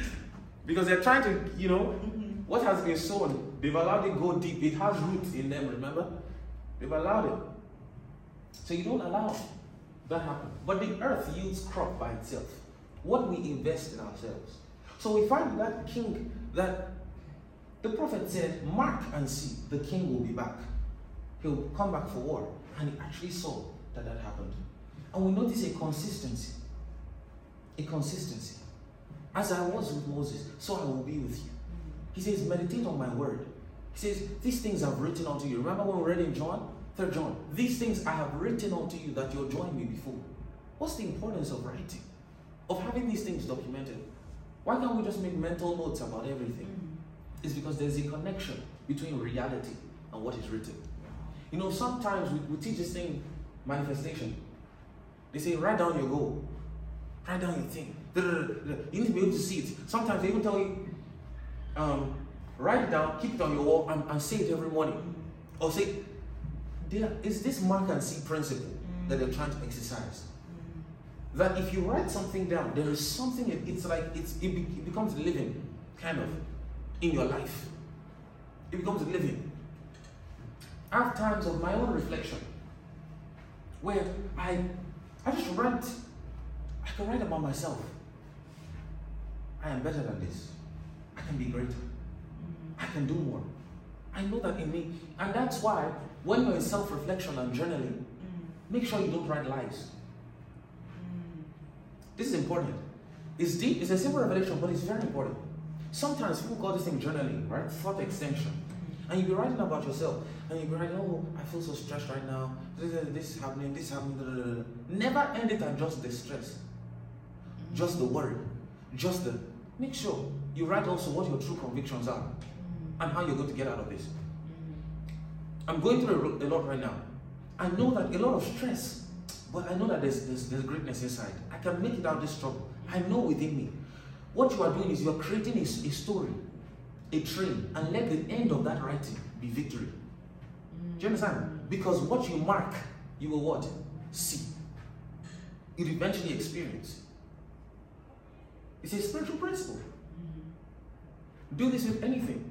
(laughs) because they're trying to, you know, mm-hmm. what has been sown, they've allowed it go deep. It has roots in them, remember? They've allowed it. So you don't allow that happen. But the earth yields crop by itself. What we invest in ourselves. So we find that king that the prophet said, Mark and see, the king will be back. He'll come back for war. And he actually saw that that happened. And we notice a consistency. A consistency. As I was with Moses, so I will be with you. He says, meditate on my word. He says, these things I've written unto you. Remember when we read in John? Third John. These things I have written unto you that you'll join me before. What's the importance of writing? Of having these things documented? Why can't we just make mental notes about everything? Mm. It's because there's a connection between reality and what is written. You know, sometimes we, we teach this thing manifestation. They say, write down your goal, write down your thing. You need to be able to see it. Sometimes they even tell you, um, write it down, keep it on your wall, and, and say it every morning. Or say, there is this mark and see principle mm. that they're trying to exercise. That if you write something down, there is something, it's like, it's, it, be, it becomes living, kind of, in your life. It becomes living. I have times of my own reflection where I, I just write, I can write about myself. I am better than this. I can be greater. I can do more. I know that in me. And that's why when you're in self reflection and journaling, mm. make sure you don't write lies. Mm. This is important. It's deep, it's a simple revelation, but it's very important. Sometimes people call this thing journaling, right? Thought extension. Mm. And you'll be writing about yourself, and you'll be writing, oh, I feel so stressed right now. This is happening, this is happening. Never end it at just the stress, just the worry, just the. Make sure you write also what your true convictions are and how you're going to get out of this. I'm going through a, lot right now. I know that a lot of stress, but I know that there's, there's, there's greatness inside. I can make it out this trouble. I know within me. What you are doing is you are creating a, a story, a train, and let the end of that writing be victory. Do you understand? Mm. Because what you mark, you will what? See. You eventually experience. It's a spiritual principle. Mm. Do this with anything.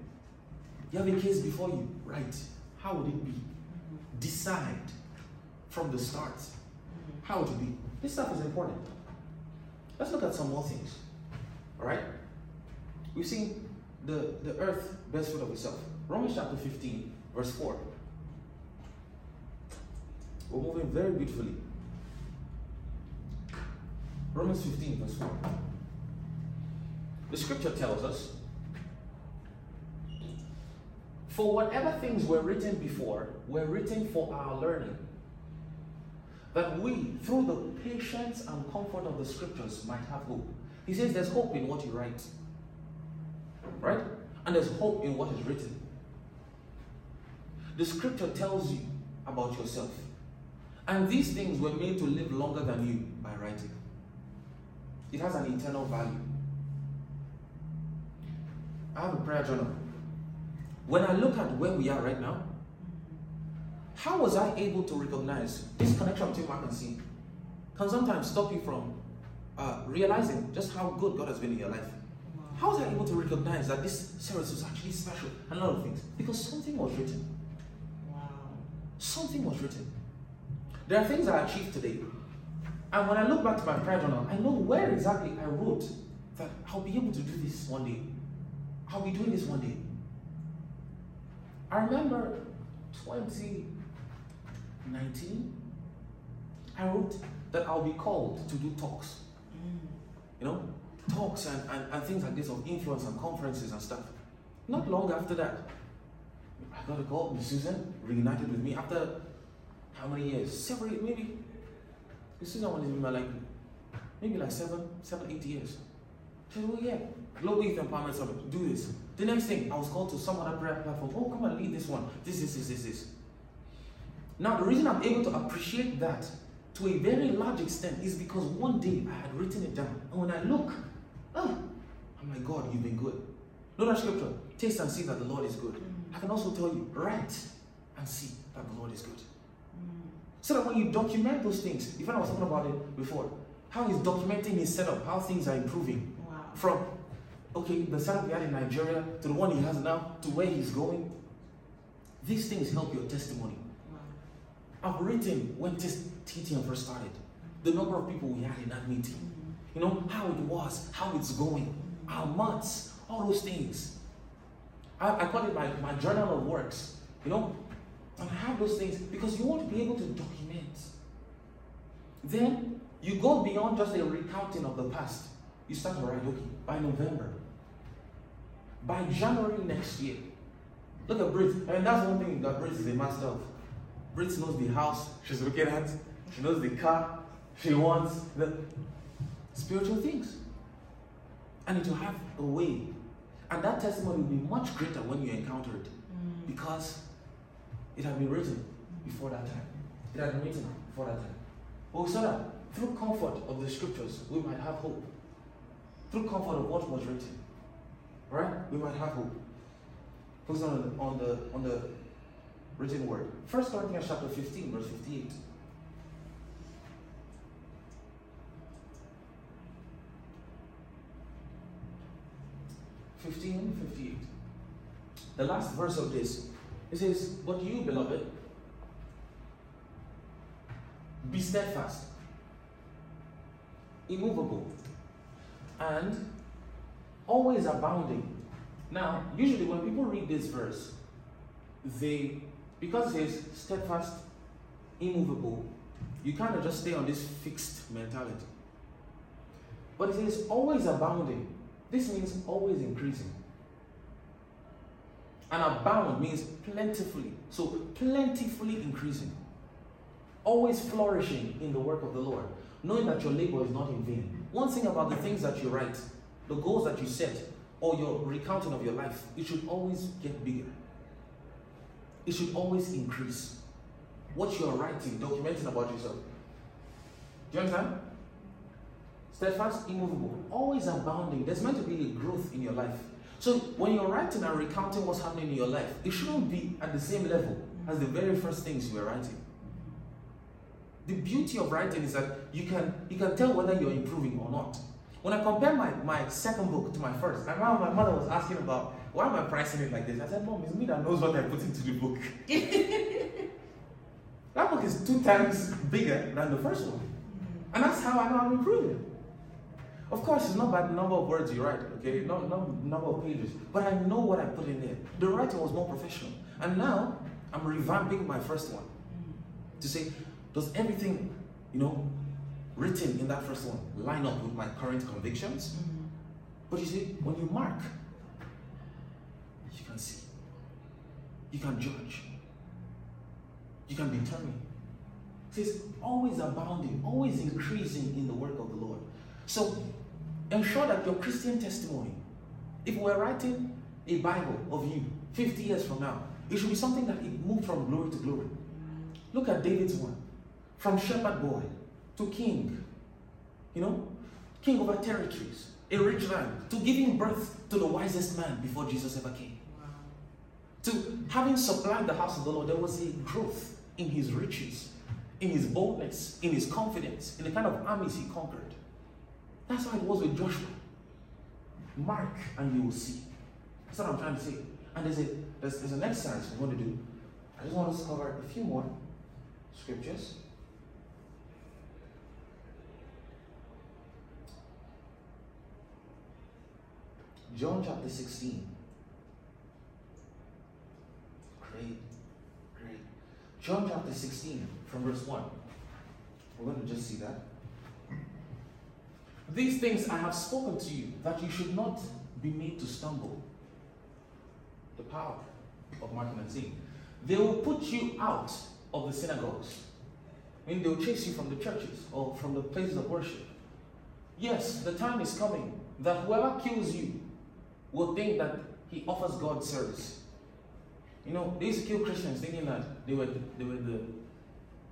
You have a case before you, right? How would it be? Mm-hmm. Decide from the start. How would it be? This stuff is important. Let's look at some more things. All right? We've seen the, the earth bears fruit of itself. Romans chapter 15, verse 4. We're moving very beautifully. Romans 15, verse 4. The scripture tells us For whatever things were written before were written for our learning, that we, through the patience and comfort of the scriptures, might have hope. He says there's hope in what you write, right? And there's hope in what is written. The scripture tells you about yourself. And these things were made to live longer than you by writing. It has an eternal value. I have a prayer journal. When I look at where we are right now, how was I able to recognize this connection between Mark and see can sometimes stop you from uh, realizing just how good God has been in your life? How was I able to recognize that this service was actually special and a lot of things? Because something was written. Wow. Something was written. There are things I achieved today. And when I look back to my prayer journal, I know where exactly I wrote that I'll be able to do this one day. I'll be doing this one day. I remember 2019, I wrote that I'll be called to do talks. Mm. You know, talks and, and, and things like this of influence and conferences and stuff. Not long after that, I got a call, Miss Susan reunited with me after how many years? Several, maybe. Miss Susan wanted to be my like, maybe like seven, seven, eight years. She said, oh yeah, Global Youth Empowerment Summit, do this. The next thing, I was called to some other prayer platform. Oh, come and lead this one. This, this, this, this, this. Now, the reason I'm able to appreciate that to a very large extent is because one day I had written it down. And when I look, oh, I'm like, God, you've been good. Know that scripture? Taste and see that the Lord is good. Mm. I can also tell you, write and see that the Lord is good. Mm. So that when you document those things, even I was talking about it before, how he's documenting his setup, how things are improving. Wow. From okay, the setup he had in Nigeria to the one he has now to where he's going. These things help your testimony. I've written when this TTM first started, the number of people we had in that meeting, you know, how it was, how it's going, our months, all those things. I, I call it my, my journal of works, you know, and I have those things because you want to be able to document. Then you go beyond just a recounting of the past. You start to write, okay, by November, by January next year. Look at Brit. I mean, that's one thing that Brit is a master of. Brit knows the house she's looking at, she knows the car she wants, the spiritual things. And it will have a way. And that testimony will be much greater when you encounter it mm. because it had been written before that time. It had been written before that time. But we saw that through comfort of the scriptures, we might have hope. Through comfort of what was written, right? We might have hope. Focus on the, on the on the written word. First Corinthians chapter 15, verse 58. Fifteen fifty-eight. The last verse of this, it says, But you, beloved, be steadfast, immovable, and always abounding. Now, usually when people read this verse, they, because says steadfast, immovable, you of just stay on this fixed mentality. But it says always abounding. This means always increasing. And abound means plentifully. So plentifully increasing. Always flourishing in the work of the Lord. Knowing that your labor is not in vain. One thing about the things that you write, the goals that you set, or your recounting of your life, it should always get bigger. It should always increase. What you are writing, documenting about yourself. Do you understand? steadfast, immovable, always abounding. There's meant to be a growth in your life. So when you're writing and recounting what's happening in your life, it shouldn't be at the same level as the very first things you were writing. The beauty of writing is that you can you can tell whether you're improving or not. When I compare my, my second book to my first, I remember my mother was asking about why am I pricing it like this? I said, Mom, it's me that knows what I put into the book. (laughs) that book is two times bigger than the first one. And that's how I know I'm improving. Of course, it's not by the number of words you write, okay? Not, not number of pages. But I know what I put in there. The writing was more professional. And now I'm revamping my first one to say, does everything, you know, written in that first one line up with my current convictions? Mm-hmm. But you see, when you mark, can see, you can judge, you can determine. It says, always abounding, always increasing in the work of the Lord. So ensure that your Christian testimony, if we're writing a Bible of you 50 years from now, it should be something that it moved from glory to glory. Look at David's one. From shepherd boy to king. You know? King over territories, a rich land, to giving birth to the wisest man before Jesus ever came. To having supplied the house of the Lord, there was a growth in his riches, in his boldness, in his confidence, in the kind of armies he conquered. That's how it was with Joshua. Mark and you will see. That's what I'm trying to say. And there's, a, there's, there's an exercise we want to do. I just want to cover a few more scriptures. John chapter 16. Great, great. John chapter 16, from verse 1. We're going to just see that. These things I have spoken to you, that you should not be made to stumble. The power of marking and seeing. They will put you out of the synagogues. I mean, they will chase you from the churches or from the places of worship. Yes, the time is coming that whoever kills you will think that he offers God service. You know, they used to kill Christians thinking that they were they were the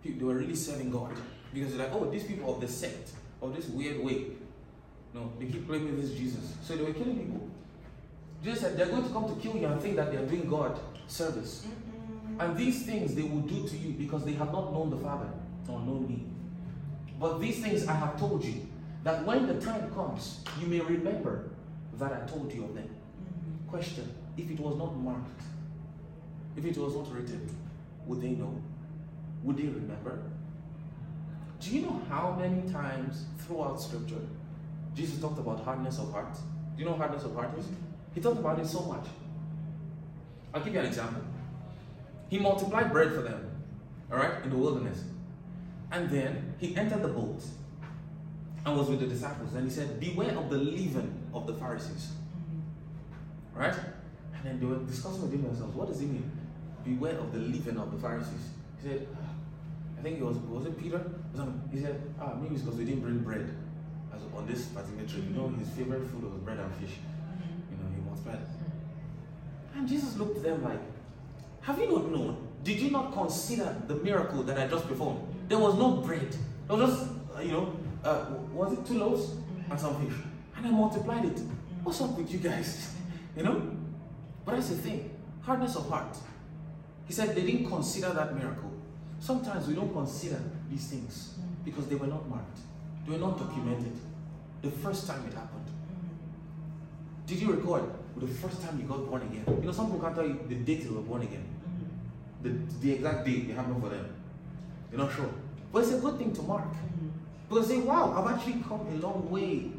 they were really serving God because they're like, oh, these people of the sect of this weird way. No, they keep playing with this Jesus, so they were killing people. Jesus said they're going to come to kill you and think that they are doing God service. Mm-mm. And these things they will do to you because they have not known the Father or known me. But these things I have told you, that when the time comes, you may remember that I told you of them. Mhm. Question If it was not marked, if it was not written, would they know? Would they remember? Do you know how many times throughout Scripture Jesus talked about hardness of heart? Do you know hardness of heart is? He talked about it so much. I'll give you an example. He multiplied bread for them, all right, in the wilderness. And then he entered the boat and was with the disciples. And he said, Beware of the leaven of the Pharisees. Right? And then they were discussing within themselves, what does it mean? Beware of the leaven of the Pharisees. He said, "Ah, I think it was was it Peter? He said, ah, maybe it's because we didn't bring bread as on this particular trip. You know, his favorite food was bread and fish. You know, he multiplied. And Jesus looked at them like, Have you not known? Did you not consider the miracle that I just performed? There was no bread. There was just, uh, you know, uh, was it two loaves and some fish? And I multiplied it. What's up with you guys? (laughs) You know? But that's the thing hardness of heart. He said they didn't consider that miracle. Sometimes we don't consider these things because they were not marked, they were not documented. The first time it happened. Did you record the first time you got born again? You know, some people can't tell you the date they were born again, the, the exact date it happened for them. You're not sure. But it's a good thing to mark. Because say, wow, I've actually come a long way.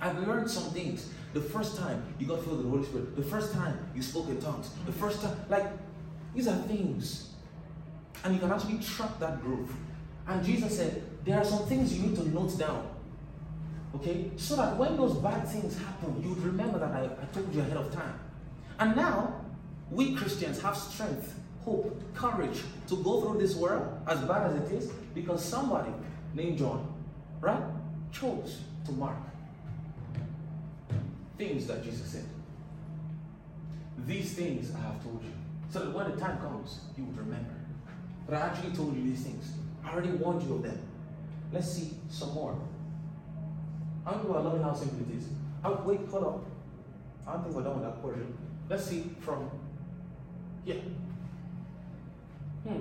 I've learned some things. The first time you got filled with the Holy Spirit, the first time you spoke in tongues, the first time, like, these are things. And you can actually track that growth. And Jesus said, there are some things you need to note down. Okay? So that when those bad things happen, you remember that I, I told you ahead of time. And now, we Christians have strength, hope, courage to go through this world, as bad as it is, because somebody named John, right, chose to mark things that Jesus said. These things I have told you. So that when the time comes, you would remember. But I actually told you these things. I already warned you of them. Let's see some more. Many people are loving how simple it is? Oh, wait, hold up. I don't think we're done with that portion. Let's see from here. Hmm.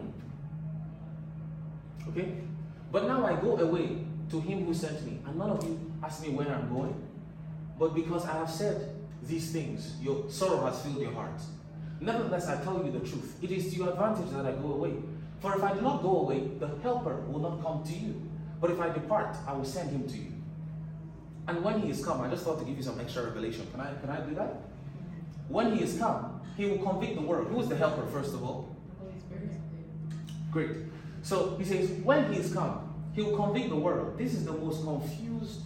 Okay? But now I go away to him who sent me, and none of you ask me where I'm going. But because I have said these things, your sorrow has filled your heart. Nevertheless, I tell you the truth. It is to your advantage that I go away. For if I do not go away, the Helper will not come to you. But if I depart, I will send him to you. And when he is come, I just thought to give you some extra revelation. Can I, can I do that? When he is come, he will convict the world. Who is the Helper, first of all? Great. So he says, when he is come, he will convict the world. This is the most confused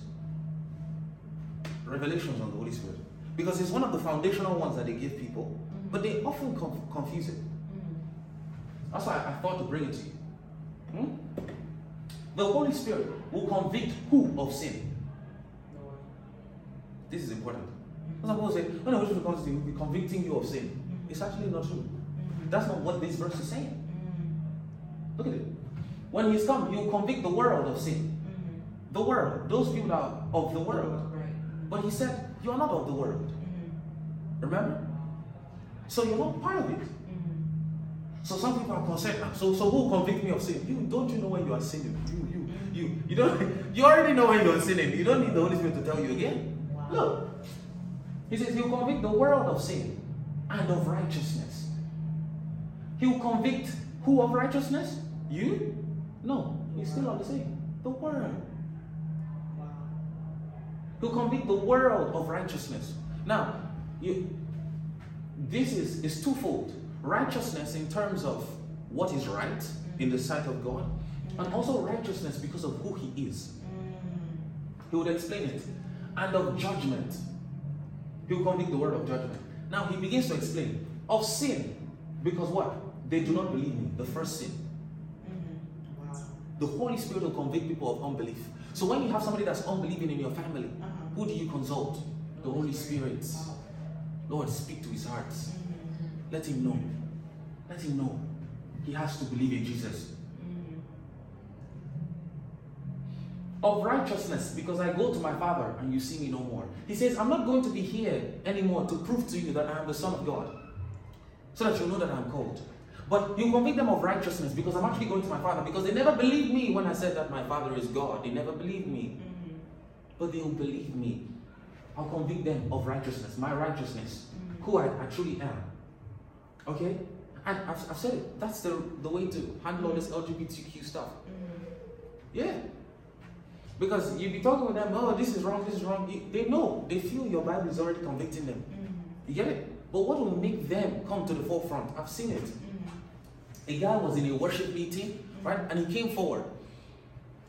revelations on the Holy Spirit. Because it's one of the foundational ones that they give people, but they often conf- confuse it. That's why I thought to bring it to you. Hmm? The Holy Spirit will convict who of sin? This is important. Some people say, when the Holy Spirit comes to you, he'll be convicting you of sin. It's actually not true. That's not what this verse is saying. Look at it. When he's come, he'll convict the world of sin. The world, those people that are of the world. But he said, You're not of the world. Mm-hmm. Remember? So you're not part of it. Mm-hmm. So some people are concerned. "Ah, So so who convict me of sin? You don't you know when you are sinning? You you mm-hmm. you you don't (laughs) you already know when you're sinning. You don't need the Holy Spirit to tell you again. Wow. Look. He says he'll convict the world of sin and of righteousness. He'll convict who of righteousness? You? No, he's still on the same. The world. He'll convict the world of righteousness. Now, you, this is, is twofold righteousness in terms of what is right in the sight of God, and also righteousness because of who He is. He would explain it. And of judgment. He will convict the world of judgment. Now, he begins to explain of sin because what? They do not believe me, the first sin. Mm-hmm. The Holy Spirit will convict people of unbelief. So when you have somebody that's unbelieving in your family. Who do you consult? The Holy Spirit. Lord, speak to his heart. Let him know. Let him know. He has to believe in Jesus. Of righteousness, because I go to my Father and you see me no more. He says, I'm not going to be here anymore to prove to you that I am the Son of God, so that you know that I'm called. But you convict them of righteousness because I'm actually going to my Father, because they never believed me when I said that my Father is God. They never believed me. But they will believe me. I'll convict them of righteousness, my righteousness, who I, I truly am. Okay? And I've, I've said it. That's the, the way to handle all this LGBTQ stuff. Mm-hmm. Yeah. Because you be talking with them, oh, this is wrong, this is wrong. You- They know. They feel your Bible is already convicting them. Mm-hmm. You get it? But what will make them come to the forefront? I've seen it. Mm-hmm. A guy was in a worship meeting, right? And he came forward.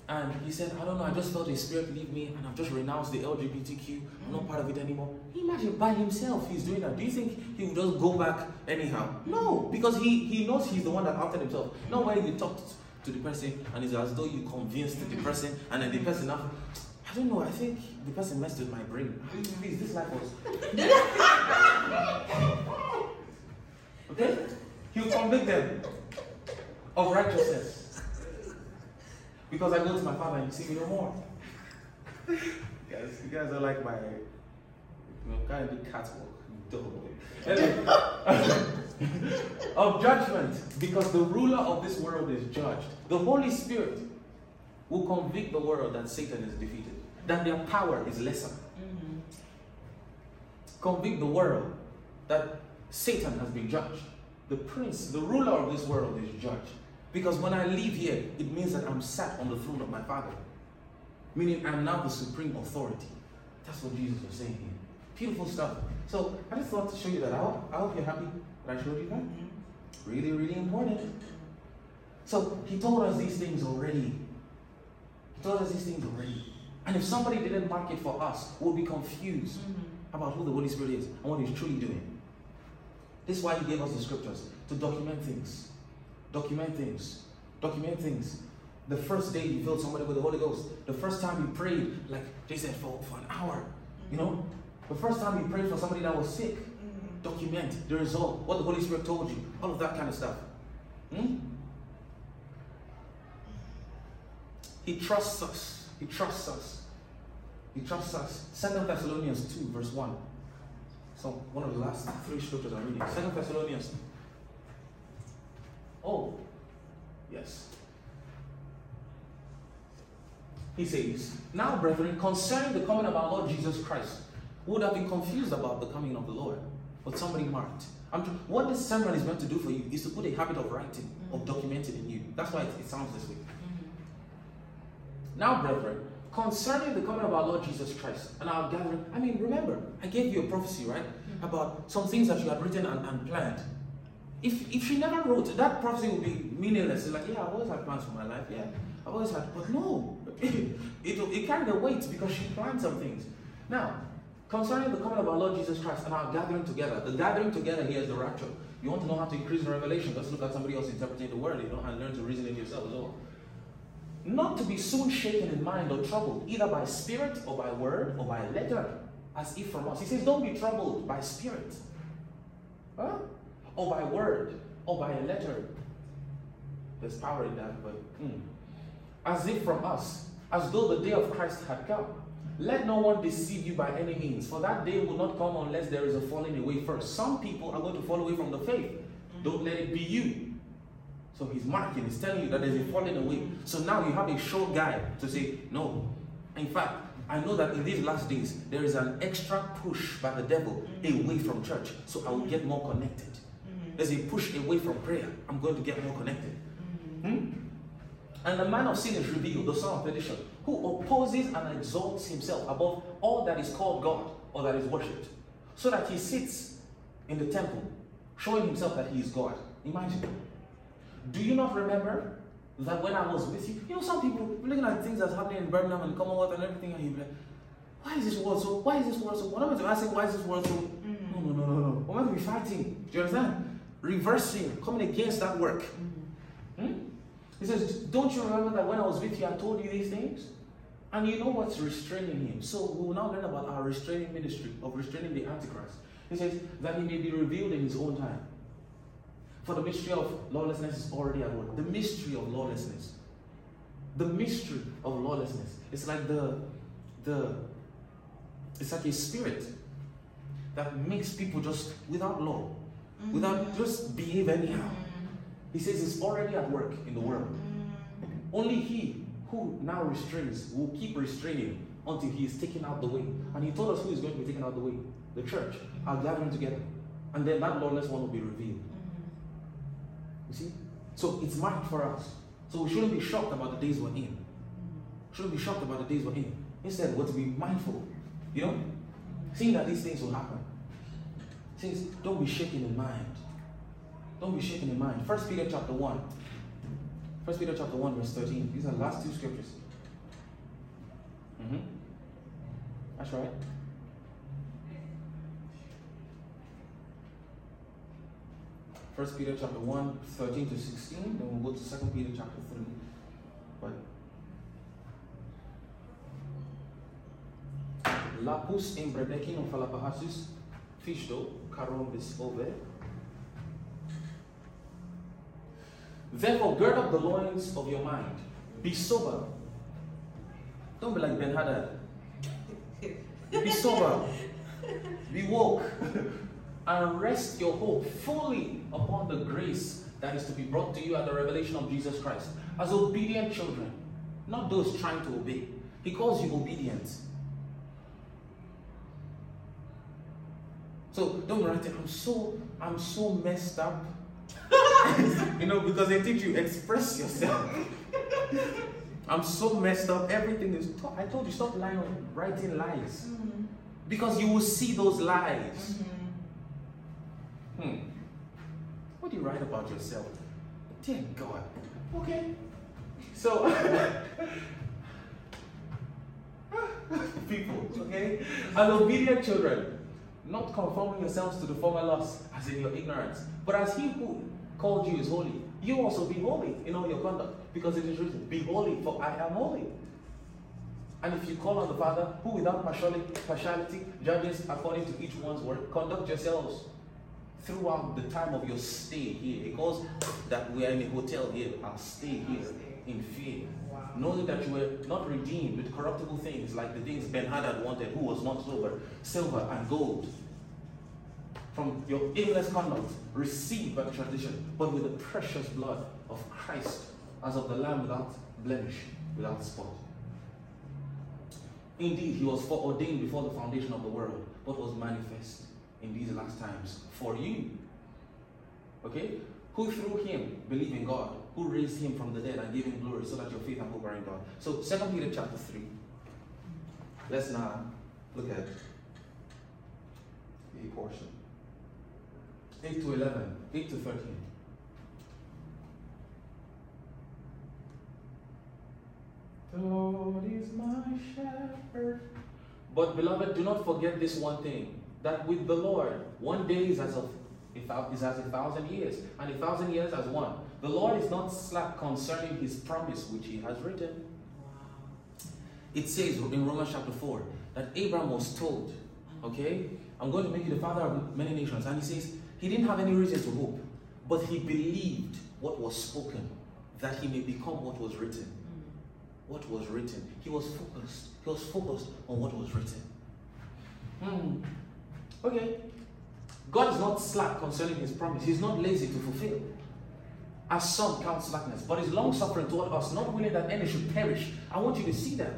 And he said, I don't know, I just felt a spirit leave me and I've just renounced the LGBTQ. I'm not part of it anymore. Imagine by himself he's doing that. Do you think he would just go back anyhow? No, because he, he knows he's the one that outed himself. Not when you talk to the person and it's as though you convinced the person and then the person now, I don't know, I think the person messed with my brain. Please, this life was. (laughs) Okay? He'll convict them of righteousness. Because I go to my father and you see me no more. You guys, you guys are like my you know, kind of catwalk. Double. (laughs) Of judgment, because the ruler of this world is judged. The Holy Spirit will convict the world that Satan is defeated, that their power is lesser. Mm-hmm. Convict the world that Satan has been judged. The prince, the ruler of this world is judged. Because when I leave here, it means that I'm sat on the throne of my Father. Meaning I'm now the supreme authority. That's what Jesus was saying here. Beautiful stuff. So I just thought to show you that. I hope, I hope you're happy that I showed you that. Mm-hmm. Really, really important. So he told us these things already. He told us these things already. And if somebody didn't mark it for us, we'll be confused mm-hmm. about who the Holy Spirit is and what He's truly doing. This is why He gave us the scriptures to document things. Document things. Document things. The first day you filled somebody with the Holy Ghost, the first time you prayed, like they said, for, for an hour, you know, the first time you prayed for somebody that was sick, document the result, what the Holy Spirit told you, all of that kind of stuff. Hmm? He trusts us. He trusts us. He trusts us. Second Thessalonians 2, verse 1. So one of the last three scriptures I'm reading. Second Thessalonians. Oh, yes. He says, Now, brethren, concerning the coming of our Lord Jesus Christ, who would have been confused about the coming of the Lord, but somebody marked. I'm, what this sermon is meant to do for you is to put a habit of writing, of mm-hmm. documenting in you. That's why it, it sounds this way. Mm-hmm. Now, brethren, concerning the coming of our Lord Jesus Christ and our gathering, I mean, remember, I gave you a prophecy, right? Mm-hmm. About some things that you had written and, and planned. If, if she never wrote, that prophecy would be meaningless. It's like, yeah, I've always had plans for my life, yeah. I've always had, but no, (laughs) it, it, carried a weight because she planned some things. Now, concerning the coming of our Lord Jesus Christ and our gathering together, the gathering together here is the rapture. You want to know how to increase in revelation, just look at somebody else interpreting the word, you know, and learn to reason it yourself as well. Not to be soon shaken in mind or troubled, either by spirit or by word or by letter, as if from us. He says, Don't be troubled by spirit, huh? Or by word, or by a letter. There's power in that, but mm. as if from us, as though the day of Christ had come. Let no one deceive you by any means, for that day will not come unless there is a falling away first. Some people are going to fall away from the faith. Don't let it be you. So he's marking, he's telling you that there's a falling away. So now you have a sure guide to say, no. In fact, I know that in these last days, there is an extra push by the devil away from church. So I will get more connected. There's a push away from prayer. I'm going to get more connected. Hmm? And the man of sin is revealed, the son of perdition, who opposes and exalts himself above all that is called God or that is worshipped, so that he sits in the temple, showing himself that he is God. Imagine. Do you not remember that when I was with you? You know, some people looking at things that's happening in Birmingham and Commonwealth and everything, and you're like, why is this world so? Why is this world so? What am I to ask why is this world so? No, no, no, no, no. We're meant to be fighting. Do you understand? Reversing, coming against that work. Hmm? He says, Don't you remember that when I was with you, I told you these things? And you know what's restraining him. So we will now learn about our restraining ministry of restraining the Antichrist. He says, That he may be revealed in his own time. For the mystery of lawlessness is already at work. The mystery of lawlessness. The mystery of lawlessness. It's like the the it's like a spirit that makes people just without law, without just behave anyhow. He says it's already at work in the world. Only he who now restrains will keep restraining until he is taken out the way. And he told us who is going to be taken out the way. The church are gathering together. And then that lawless one will be revealed. You see? So it's marked for us. So we shouldn't be shocked about the days we're in. Shouldn't be shocked about the days we're in. Instead, we're to be mindful. You know? Seeing that these things will happen. Don't be shaken in mind. Don't be shaken in mind. First Peter chapter 1. First Peter chapter 1, verse 13. These are the last two scriptures. Mm-hmm. That's right. First Peter chapter 1, 13 to 16. Then we'll go to Second Peter chapter 3. But Lapus embredekin of Philappahasis, Fisto, Karom bis ove. Therefore, gird up the loins of your mind. Be sober. Don't be like Ben Hadad. Be sober. Be woke. and rest your hope fully upon the grace that is to be brought to you at the revelation of Jesus Christ. As obedient children, not those trying to obey. He calls you obedient. So don't write it. I'm so I'm so messed up. (laughs) you know, because they teach you express yourself. (laughs) I'm so messed up. Everything is. I told you stop lying, writing lies, because you will see those lies. Hmm. What do you write about yourself? Dear God. Okay. So, (laughs) people, okay? As obedient children, not conforming yourselves to the former lusts, as in your ignorance, but as he who called you is holy, you also be holy in all your conduct, because it is written, Be holy, for I am holy. And if you call on the Father, who without partiality judges according to each one's work, conduct yourselves throughout the time of your stay here. Because that we are in a hotel here, our stay here. In fear, knowing that you were not redeemed with corruptible things like the things Ben Hadad wanted, who was not silver, silver and gold, from your aimless conduct received by tradition, but with the precious blood of Christ, as of the Lamb without blemish, without spot. Indeed, he was foreordained before the foundation of the world, but was manifest in these last times for you. Okay? Who through him believe in God, who raised him from the dead and gave him glory, so that your faith and hope are in God. So, 2 Peter chapter 3. Let's now look at the portion. 8 to 11, 8 to 13. The Lord is my shepherd. But beloved, do not forget this one thing that with the Lord, one day is as a is as a thousand years, and a thousand years as one. The Lord is not slack concerning his promise which he has written. It says in Romans chapter 4 that Abraham was told, okay, I'm going to make you the father of many nations. And he says he didn't have any reason to hope, but he believed what was spoken, that he may become what was written. What was written. He was focused. He was focused on what was written. Hmm. Okay. God is not slack concerning his promise. He's not lazy to fulfill. As some count slackness, but is long suffering toward us, not willing that any should perish. I want you to see that.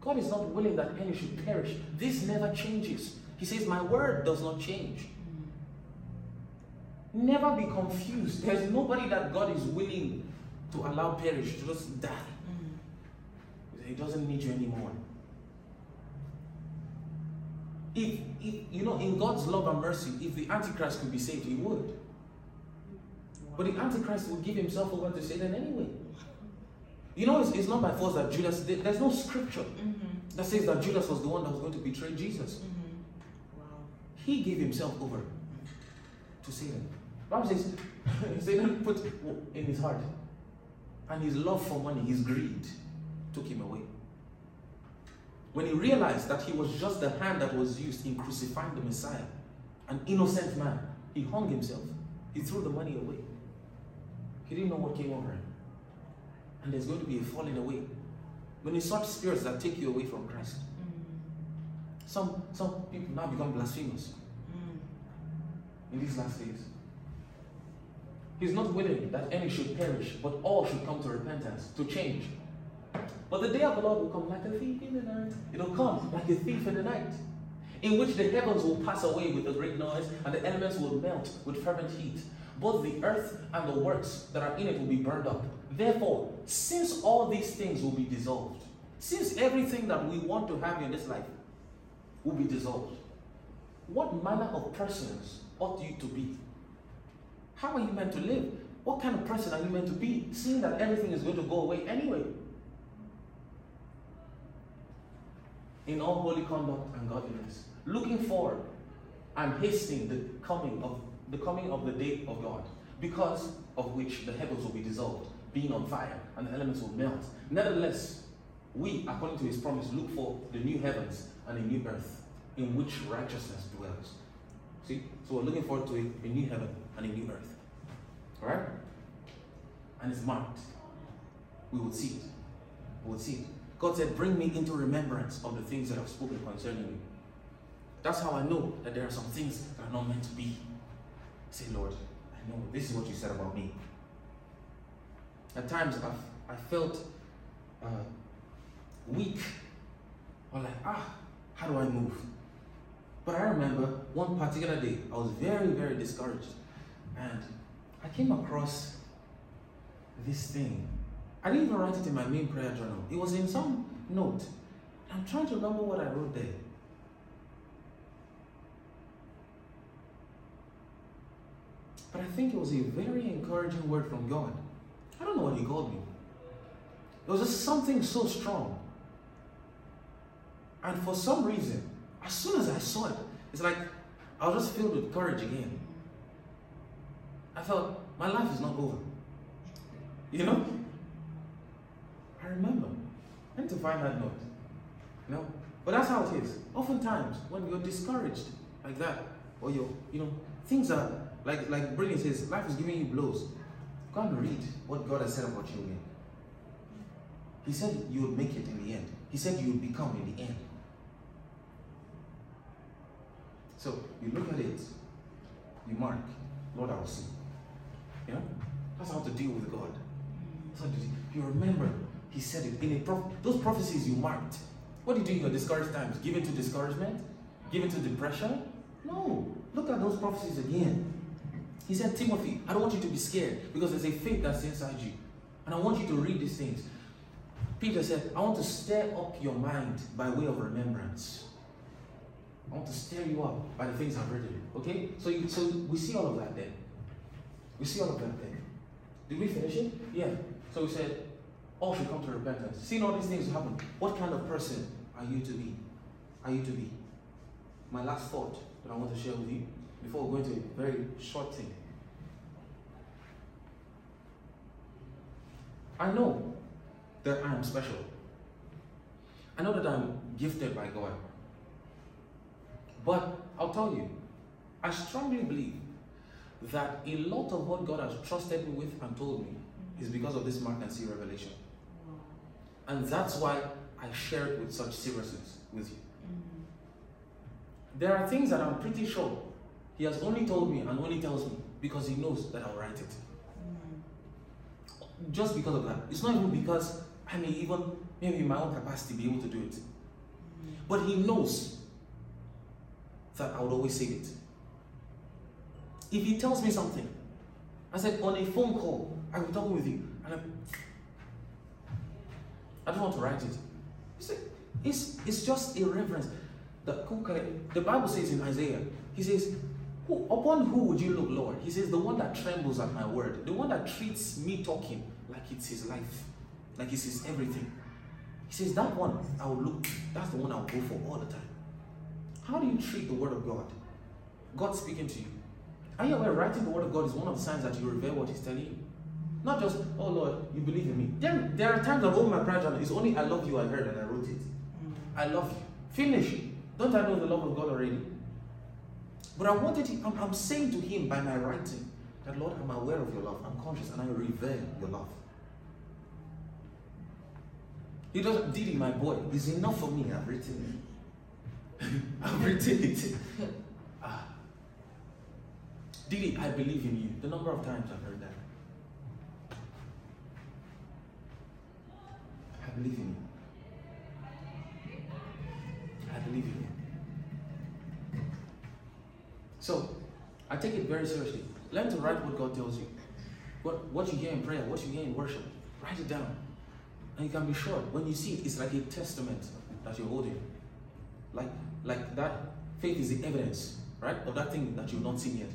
God is not willing that any should perish. This never changes. He says, My word does not change. Never be confused. There's nobody that God is willing to allow perish, to just die. He doesn't need you anymore. If, if you know, in God's love and mercy, if the Antichrist could be saved, he would. But the Antichrist will give himself over to Satan anyway. You know, it's, it's not by force that Judas, there- there's no scripture Mm-hmm. that says that Judas was the one that was going to betray Jesus. Mm-hmm. Wow. He gave himself over to Satan. Bible says (laughs) Satan put in his heart, and his love for money, his greed, took him away. When he realized that he was just the hand that was used in crucifying the Messiah, an innocent man, he hung himself. He threw the money away. He didn't know what came over him. And there's going to be a falling away. When you such spirits that take you away from Christ, Mm-hmm. some some people now become blasphemous Mm. in these last days. He's not willing that any should perish, but all should come to repentance, to change. But the day of the Lord will come like a thief in the night. It'll come like a thief in the night, in which the heavens will pass away with a great noise, and the elements will melt with fervent heat. Both the earth and the works that are in it will be burned up. Therefore, since all these things will be dissolved, since everything that we want to have in this life will be dissolved, what manner of persons ought you to be? How are you meant to live? What kind of person are you meant to be, seeing that everything is going to go away anyway? In all holy conduct and godliness, looking forward and hastening the coming of the coming of the day of God, because of which the heavens will be dissolved, being on fire, and the elements will melt. Nevertheless, we, according to his promise, look for the new heavens and a new earth in which righteousness dwells. See? So we're looking forward to a, a new heaven and a new earth. Alright? And it's marked. We will see it. We will see it. God said, Bring me into remembrance of the things that I've spoken concerning you. That's how I know that there are some things that are not meant to be. Say, Lord, I know this is what you said about me. At times I've I felt uh, weak or like, ah, how do I move? But I remember one particular day, I was very, very discouraged. And I came across this thing. I didn't even write it in my main prayer journal. It was in some note. I'm trying to remember what I wrote there. But I think it was a very encouraging word from God. I don't know what He called me. It was just something so strong. And for some reason, as soon as I saw it, it's like I was just filled with courage again. I felt my life is not over. You know? I remember. I need to find that note. You know? But that's how it is. Oftentimes, when you're discouraged like that, or you're, you know, things are like like Brilliant says, life is giving you blows. Go and read what God has said about you again. He said you will make it in the end. He said you will become in the end. So you look at it, you mark, Lord, I will see. You know? That's how to deal with God. That's how to deal. You remember, He said it in a those prophecies you marked. What do you do in your discouraged times? Give into discouragement? Give into depression? No. Look at those prophecies again. He said, Timothy, I don't want you to be scared because there's a faith that's inside you. And I want you to read these things. Peter said, I want to stir up your mind by way of remembrance. I want to stir you up by the things I've written. Okay? So, you, so we see all of that there. We see all of that there. Did we finish it? Yeah. So we said, all should come to repentance. Seeing all these things happen, what kind of person are you to be? Are you to be? My last thought that I want to share with you before we go into a very short thing. I know that I am special. I know that I'm gifted by God. But I'll tell you, I strongly believe that a lot of what God has trusted me with and told me is because of this mark and see revelation. And that's why I share it with such seriousness with you. Mm-hmm. There are things that I'm pretty sure He has only told me and only tells me because He knows that I'll write it. Mm. Just because of that. It's not even because I may even, maybe in my own capacity, be able to do it. Mm. But He knows that I would always say it. If He tells me something, I said on a phone call, I will talk with you, and I, I don't want to write it. It's, it's, it's just a reverence. The, the Bible says in Isaiah, He says, who, upon who would you look, Lord? He says, the one that trembles at my word, the one that treats me talking like it's his life, like it's his everything. He says, that one I will look, that's the one I'll go for all the time. How do you treat the word of God? God speaking to you. Are you aware writing the word of God is one of the signs that you revere what he's telling you? Not just, oh Lord, you believe in me. There, there are times I hold my prayer journal, it's only I love you I heard and I wrote it. Mm. I love you. Finish. Don't I know the love of God already? But I wanted him, I'm, I'm saying to him by my writing that, Lord, I'm aware of your love. I'm conscious and I revere your love. He doesn't, Didi, my boy, is enough for me. I've written it. (laughs) I've written it. (laughs) ah. Didi, I believe in you. The number of times I've heard that. I believe in you. I believe in you. So, I take it very seriously. Learn to write what God tells you. What, what you hear in prayer, what you hear in worship. Write it down. And you can be sure when you see it, it's like a testament that you're holding. Like, like that faith is the evidence, right, of that thing that you've not seen yet.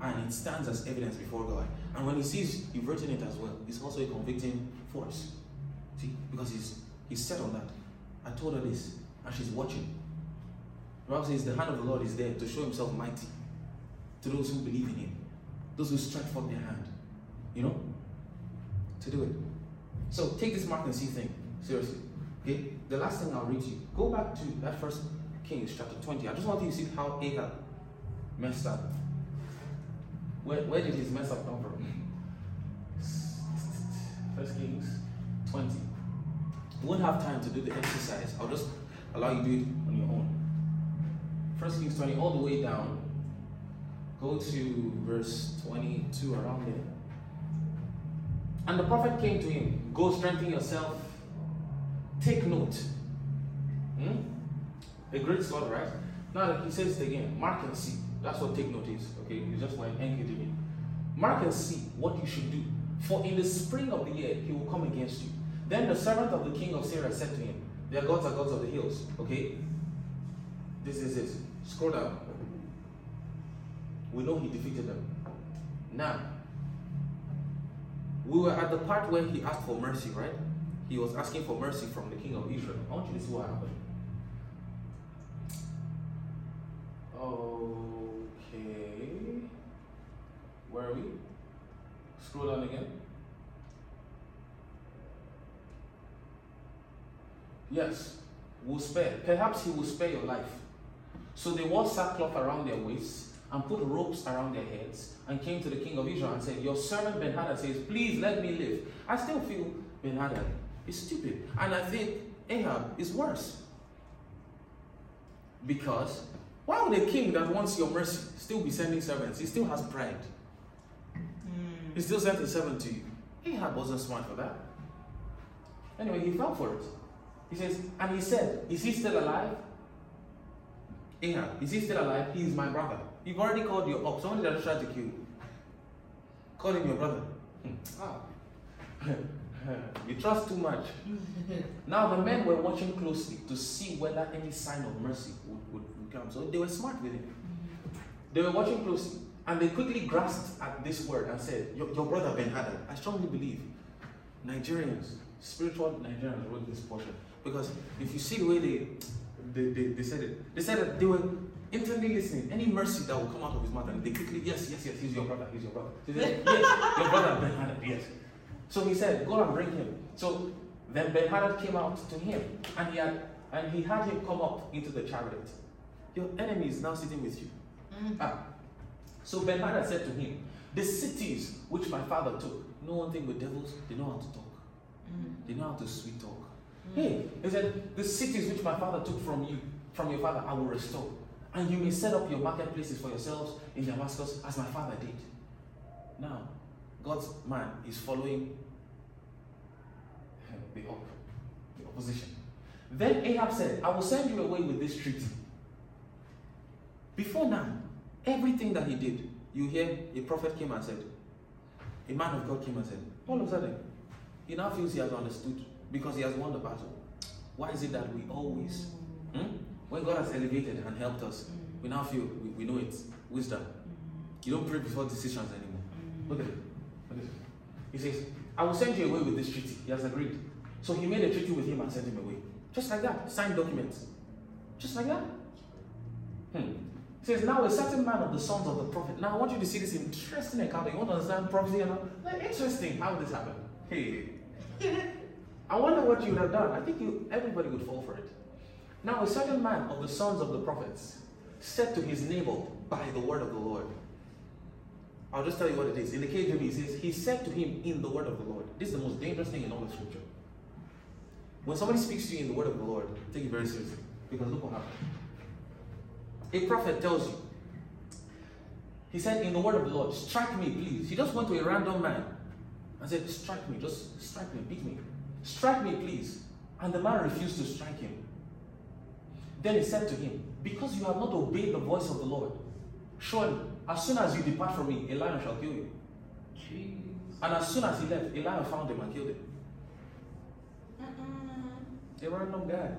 And it stands as evidence before God. And when he sees you've written it as well, it's also a convicting force. See? Because he's he's set on that. I told her this, and she's watching. The Bible says the hand of the Lord is there to show himself mighty to those who believe in him, those who stretch forth their hand, you know, to do it. So take this mark and see thing seriously. Okay, the last thing I'll read to you. Go back to that first Kings chapter 20. I just want you to see how Ahab messed up. Where, where did his mess up come from? First Kings 20. You won't have time to do the exercise. I'll just allow you to do it on your own. First Kings 20, all the way down. Go to verse 22 around there. And the prophet came to him, Go strengthen yourself. Take note. Hmm? A great slaughter, right? Now he says it again. Mark and see. That's what take note is. Okay, you just anchored in it. Mark and see what you should do. For in the spring of the year he will come against you. Then the servant of the king of Syria said to him, Their gods are gods of the hills. Okay? This is it. Scroll down. We know he defeated them. Now, we were at the part where he asked for mercy, right? He was asking for mercy from the king of Israel. I want you to see what happened. Okay. Where are we? Scroll down again. Yes, will spare. Perhaps he will spare your life. So they wore sackcloth around their waists and put ropes around their heads and came to the king of Israel and said, Your servant Ben Hadad says, Please let me live. I still feel Ben Hadad is stupid. And I think Ahab is worse. Because why would a king that wants your mercy still be sending servants? He still has pride. Hmm. He still sent a servant to you. Ahab wasn't smart for that. Anyway, he fell for it. He says, and he said, Is he still alive? Ahab, is he still alive? He is my brother. You've already called your up. Somebody that tried to kill you. Call him your brother. Ah. (laughs) you trust too much. (laughs) now the men were watching closely to see whether any sign of mercy would, would, would come. So they were smart with him. They were watching closely. And they quickly grasped at this word and said, Your, your brother Ben Hadad, I strongly believe Nigerians, spiritual Nigerians wrote this portion. Because if you see the way they, they, they, they said it, they said that they were intently listening. Any mercy that will come out of his mouth, and they quickly, yes, yes, yes, he's your brother, he's your brother. Said, yes, your brother Ben Hadad, yes. So he said, Go and bring him. So then Ben Hadad came out to him, and he had and he had him come up into the chariot. Your enemy is now sitting with you. Mm. Ah. So Ben Hadad said to him, The cities which my father took, no one thing with devils, they know how to talk. Mm. They know how to sweet talk. Hey, he said, The cities which my father took from you, from your father, I will restore. And you may set up your marketplaces for yourselves in Damascus as my father did. Now, God's man is following the, op- the opposition. Then Ahab said, I will send you away with this treaty. Before now, everything that he did, you hear a prophet came and said, a man of God came and said, all of a sudden, he now feels he has understood because he has won the battle. Why is it that we always, hmm? When God has elevated and helped us, mm. we now feel we, we know it's wisdom. Mm. You don't pray before decisions anymore. Mm. Look at it. Look at it. He says, I will send you away with this treaty. He has agreed. So he made a treaty with him and sent him away. Just like that. Signed documents. Just like that. Hmm. He says, Now a certain man of the sons of the prophet. Now I want you to see this interesting encounter. You want to understand prophecy and all? Like, interesting how this happened. Hey. (laughs) I wonder what you would have done. I think you, everybody would fall for it. Now a certain man of the sons of the prophets said to his neighbor by the word of the Lord. I'll just tell you what it is. In the KJV, he says, He said to him in the word of the Lord. This is the most dangerous thing in all the Scripture. When somebody speaks to you in the word of the Lord, take it very seriously. Because look what happened. A prophet tells you, he said, In the word of the Lord, strike me, please. He just went to a random man and said, Strike me, just strike me, beat me. Strike me, please. And the man refused to strike him. Then he said to him, Because you have not obeyed the voice of the Lord, surely, as soon as you depart from me, a lion shall kill you. And as soon as he left, a lion found him and killed him. Mm-mm. A random guy.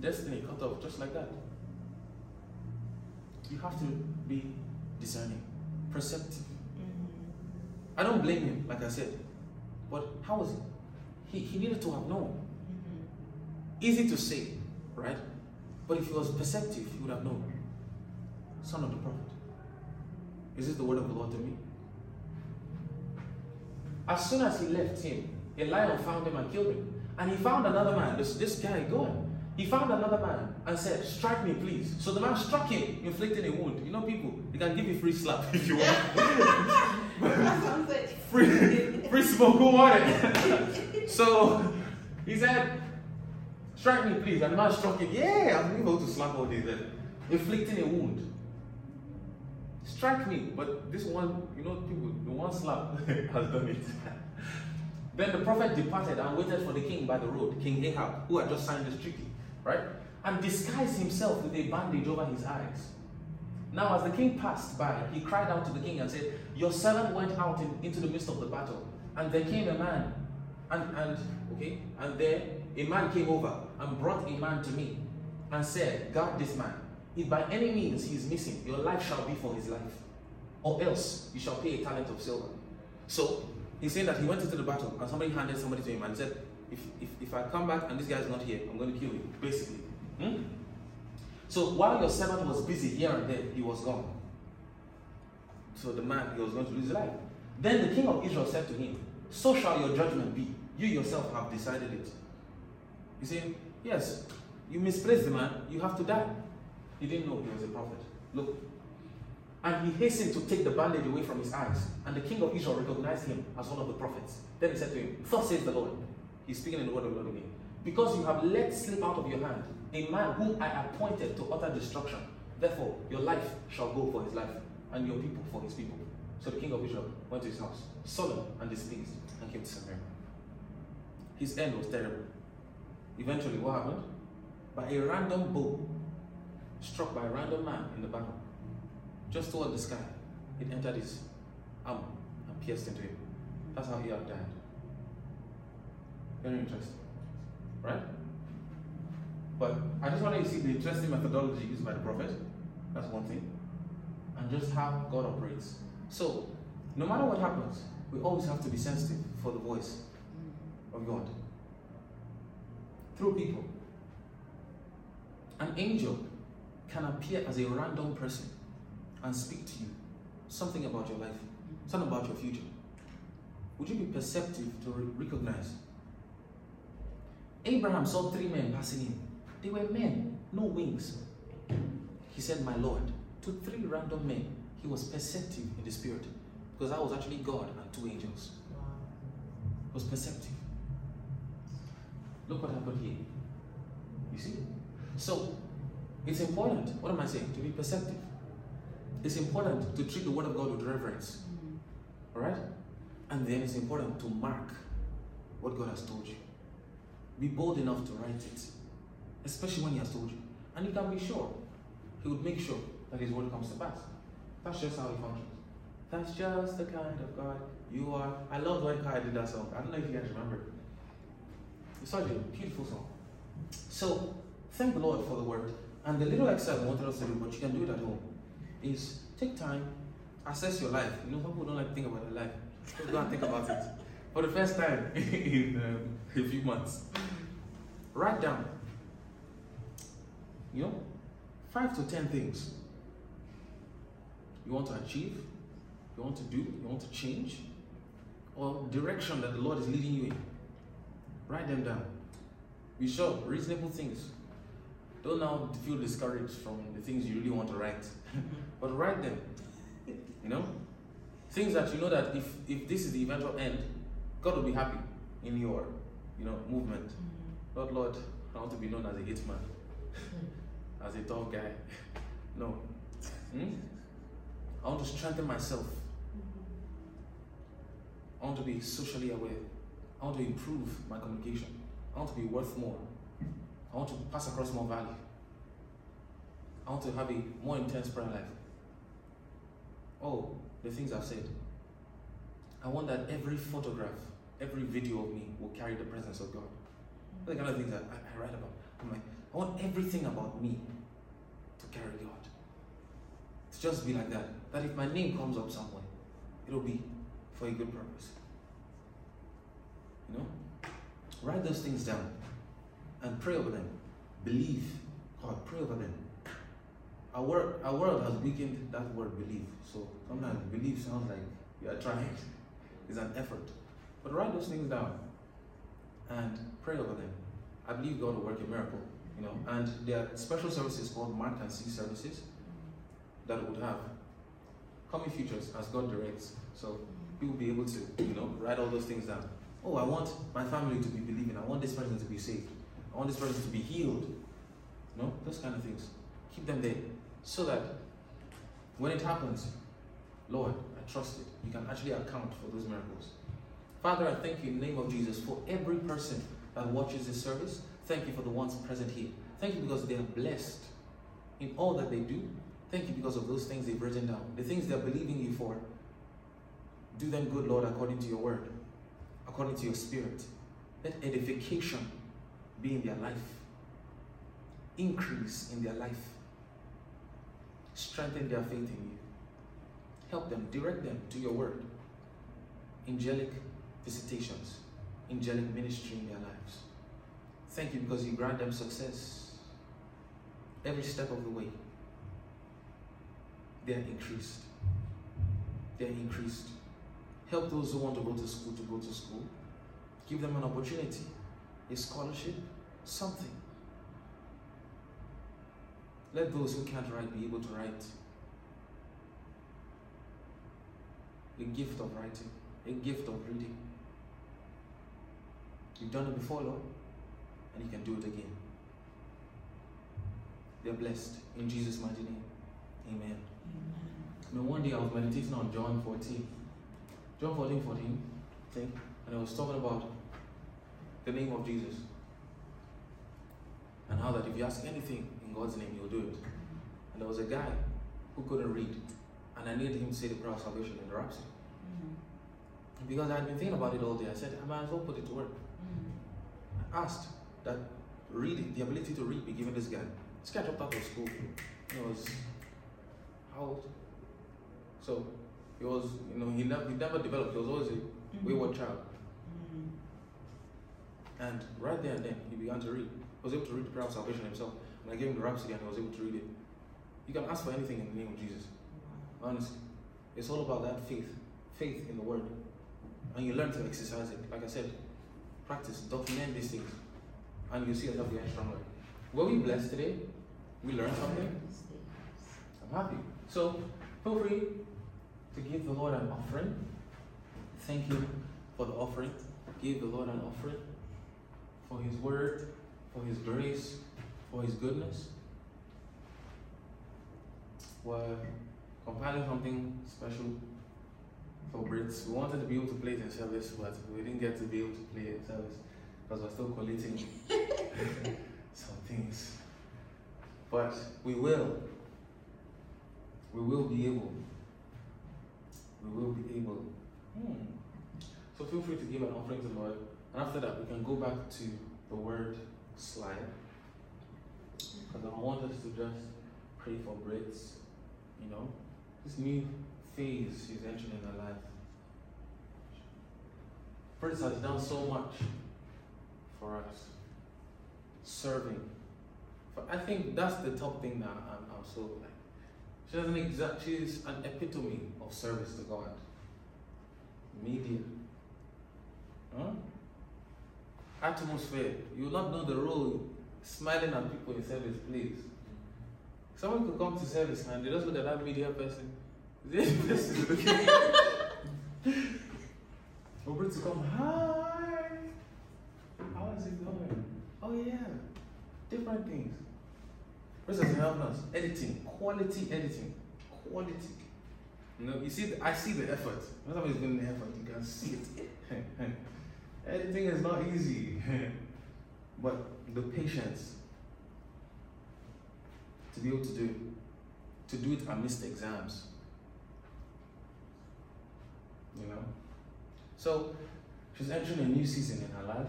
Destiny cut off just like that. You have to be discerning, perceptive. Mhm. I don't blame him, like I said. But how was it? He, he needed to have known. Mhm. Easy to say, right? But if he was perceptive, he would have known. Son of the prophet. Is this the word of the Lord to me? As soon as he left him, a lion found him and killed him. And he found another man, this, this guy going. He found another man and said, Strike me, please. So the man struck him, inflicting a wound. You know, people, they can give you free slap (laughs) if you want. That sounds like free, free smoke, who want it? so he said, Strike me, please. And the man struck him. Yeah, I'm able to slap all these, then, inflicting a wound. Strike me, but this one, you know, people, the one slap (laughs) has done it. (laughs) then the prophet departed and waited for the king by the road, King Ahab, who had just signed this treaty, right? And disguised himself with a bandage over his eyes. Now, as the king passed by, he cried out to the king and said, Your servant went out in, into the midst of the battle, and there came a man, and, and okay, and there a man came over and brought a man to me and said, Guard this man. If by any means he is missing, your life shall be for his life, or else you shall pay a talent of silver. So he's saying that he went into the battle and somebody handed somebody to him and said, If, if, if I come back and this guy is not here, I'm going to kill you, basically. Hmm? So while your servant was busy here and there, he was gone. So the man, he was going to lose his life. Then the king of Israel said to him, So shall your judgment be. You yourself have decided it. He said, Yes, you misplaced the man, you have to die. He didn't know he was a prophet. Look, And he hastened to take the bandage away from his eyes. And the king of Israel recognized him as one of the prophets. Then he said to him, Thus says the Lord. He's speaking in the word of the Lord again. Because you have let slip out of your hand a man whom I appointed to utter destruction. Therefore, your life shall go for his life, and your people for his people. So the king of Israel went to his house, solemn and displeased, and came to Samaria. His end was terrible. Eventually, what happened? By a random bow struck by a random man in the battle, just toward the sky, it entered his arm and pierced into him. That's how Ahab died. Very interesting, right? But I just want you to see the interesting methodology used by the prophet. That's one thing. And just how God operates. So, no matter what happens, we always have to be sensitive for the voice of God through people. An angel can appear as a random person and speak to you something about your life, something about your future. Would you be perceptive to re- recognize? Abraham saw three men passing in. They were men, no wings. He said, My Lord, to three random men. He was perceptive in the spirit because that was actually God and two angels. He was perceptive. Look what happened here. You see? So, it's important, what am I saying? To be perceptive. It's important to treat the Word of God with reverence. Mm-hmm. Alright? And then it's important to mark what God has told you. Be bold enough to write it, especially when He has told you. And you can be sure, He would make sure that His Word comes to pass. That's just how He functions. That's just the kind of God you are. I love when Kai did that song. I don't know if you guys remember. It's such a beautiful song. So, thank the Lord for the Word. And the little exercise I wanted us to do, but you can do it at home, is take time, assess your life. You know, people don't like to think about their life. Just go and think about it. For the first time (laughs) in um, a few months. Write down, you know, five to ten things you want to achieve, you want to do, you want to change, or direction that the Lord is leading you in. Write them down. Be sure, reasonable things. Don't now feel discouraged from the things you really want to write, (laughs) but write them. You know, things that you know that if if this is the eventual end, God will be happy in your, you know, movement. Not Lord, I want to be known as a hitman, (laughs) as a tough guy. No. Hmm? I want to strengthen myself. I want to be socially aware. I want to improve my communication. I want to be worth more. I want to pass across more value. I want to have a more intense prayer life. Oh, the things I've said. I want that every photograph, every video of me will carry the presence of God. The kind of things that I, I write about. I'm like, I want everything about me to carry God. To just be like that. That if my name comes up somewhere, it'll be for a good purpose. Write those things down and pray over them. Believe. God, pray over them. Our world, our world has weakened that word believe. So sometimes believe sounds like you are trying. (laughs) It's an effort. But write those things down and pray over them. I believe God will work a miracle. You know, and there are special services called Mark and See services that would have coming futures as God directs. So people will be able to, you know, write all those things down. Oh, I want my family to be believing. I want this person to be saved. I want this person to be healed. You know, those kind of things. Keep them there. So that when it happens, Lord, I trust it. You can actually account for those miracles. Father, I thank you in the name of Jesus for every person that watches this service. Thank you for the ones present here. Thank you because they are blessed in all that they do. Thank you because of those things they've written down, the things they're believing you for. Do them good, Lord, according to your word, according to your spirit. Let edification be in their life, increase in their life, strengthen their faith in you. Help them, direct them to your word. Angelic visitations, angelic ministry in their lives. Thank you because you grant them success every step of the way. They are increased. They are increased. Help those who want to go to school to go to school. Give them an opportunity, a scholarship, something. Let those who can't write be able to write. a gift of writing, a gift of reading. You've done it before, Lord, and you can do it again. They're blessed in Jesus' mighty name. Amen. Know, one day I was meditating on John 14. John 14, 14, think, and I was talking about the name of Jesus. And how that if you ask anything in God's name, He'll do it. And there was a guy who couldn't read, and I needed him to say the prayer of salvation in the rhapsody. And because I had been thinking about it all day, I said, I might as well put it to work. Mm-hmm. I asked that reading, the ability to read, be given this guy. This guy dropped out of school. He was how old? So he was, you know, he never, he never developed. He was always a mm-hmm. wayward child. Mm-hmm. And right there and then, he began to read. He was able to read the prayer of salvation himself. And I gave him the rhapsody and he was able to read it. You can ask for anything in the name of Jesus. Honestly. It's all about that faith. Faith in the word. And you learn to exercise it. Like I said, practice, document these things. And you see yourself getting stronger. Were we blessed today? We learned something? I'm happy. So feel free to give the Lord an offering. Thank you for the offering. Give the Lord an offering for His word, for His grace, for His goodness. We're compiling something special for Brits. We wanted to be able to play it in service, but we didn't get to be able to play it in service because we're still collating (laughs) some things. But we will. We will be able. We will be able. Hmm. So feel free to give an offering to the Lord. And after that, we can go back to the word slide. Because I want us to just pray for Brits, you know, this new phase she's entering in her life. Brits has done so much for us, serving. But I think that's the top thing that I'm, I'm so like. She doesn't exact. She's an epitome of service to God. Media. Huh? Atmosphere. You will not know the role smiling at people in service, please. Someone could come to service and they just look at that media person. (laughs) This person is. Over (laughs) to come, hi. How is it going? Oh yeah, different things. First is help us editing, quality editing, quality. You know, you see, the, I see the effort. Somebody's doing the effort, you can see it. (laughs) Editing is not easy, (laughs) but the patience to be able to do to do it amidst exams. You know? So she's entering a new season in her life.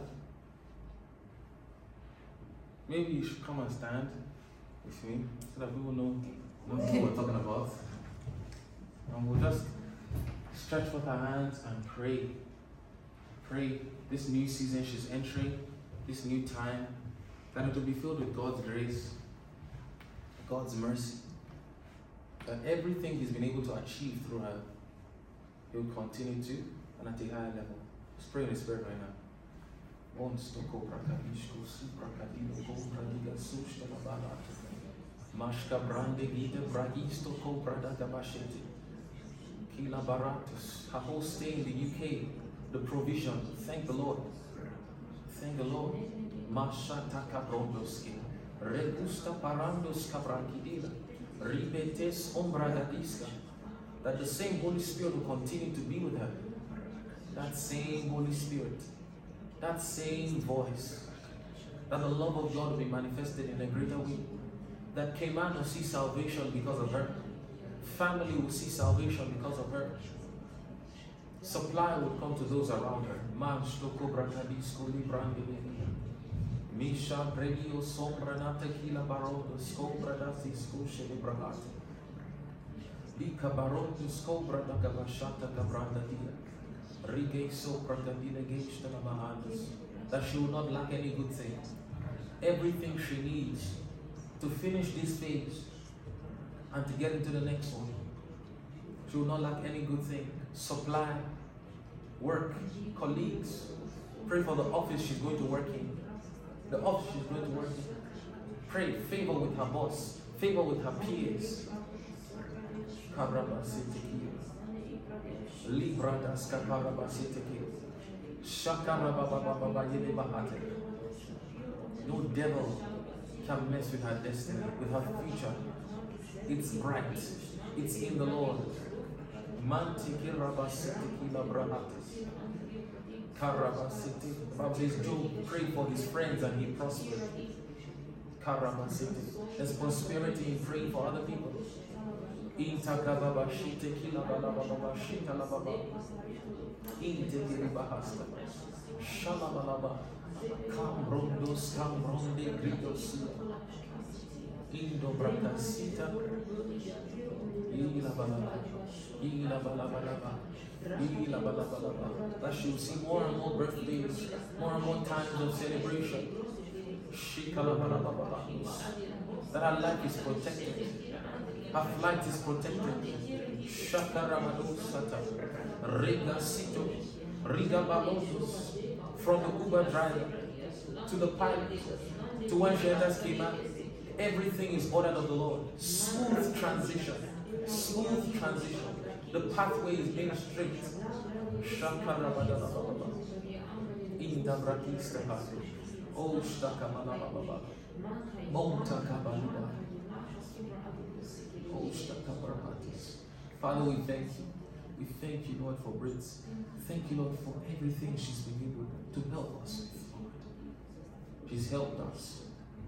Maybe you should come and stand so that people know, know what we're talking about. And we'll just stretch forth our hands and pray. Pray this new season she's entering, this new time, that it will be filled with God's grace, God's mercy. That everything He's been able to achieve through her, He will continue to and at a higher level. Let's pray in the Spirit right now. Mashka brande gide bragisto ko brada gabashete. Kila baratus. Her whole stay in the UK, the provision. Thank the Lord. Thank the Lord. Mashata kabrondoski. Regusta parandos kabrakidila. Ribetes ombragadiska. That the same Holy Spirit will continue to be with her. That same Holy Spirit. That same voice. That the love of God will be manifested in a greater way. That Cayman will see salvation because of her. Family will see salvation because of her. Supply will come to those around her. Misha Barodo. Lika Barodo Gabranda Dia. Rige Mahandas. That she will not lack any good thing. Everything she needs to finish this phase and to get into the next one. She will not lack any good thing. Supply, work, colleagues. Pray for the office she's going to work in. The office she's going to work in. Pray favor with her boss, favor with her peers. Kabrama City Librada skaparaba seteke. Shakarabababa yele bahate. No devil can mess with her destiny, with her future. It's bright. It's in the Lord. Karabasiti. Bible says Job prayed for his friends and he prospered. Karabasiti. There's prosperity in praying for other people. Intakababa Cambrondos cambronde gritos. Indo bracasita. Ilabalaba. Ilabalabalaba. Ilabalabalaba. That she will see more and more birthdays, more and more times of celebration. That her life is protected. Her flight is protected. Shakaramadu Sata. Riga Sito. Riga Balosus. From the Uber driver to the pilot to when she enters Cayman. Everything is ordered of the Lord. Smooth transition. Smooth transition. The pathway is made straight. Oh. Oh. Father, we thank you. We thank you, Lord, for Brits. Thank you, Lord, for everything she's been able to help us with, Lord. She's helped us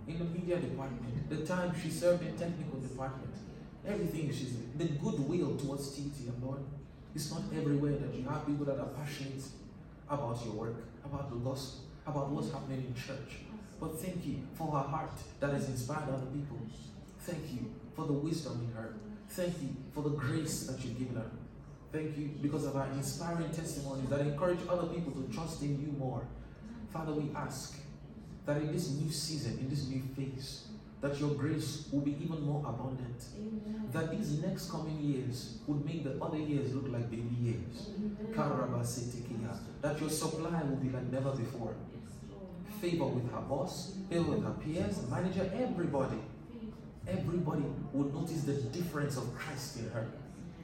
in the media department, the time she served in technical department, everything she's the goodwill towards TT and Lord. It's not everywhere that you have people that are passionate about your work, about the gospel, about what's happening in church. But thank you for her heart that has inspired other people. Thank you for the wisdom in her. Thank you for the grace that you've given her. Thank you because of our inspiring testimonies that encourage other people to trust in you more. Father, we ask that in this new season, in this new phase, that your grace will be even more abundant. That these next coming years would make the other years look like baby years. Karabasitikiya. That your supply will be like never before. Favor with her boss, favor with her peers, manager, everybody. Everybody will notice the difference of Christ in her.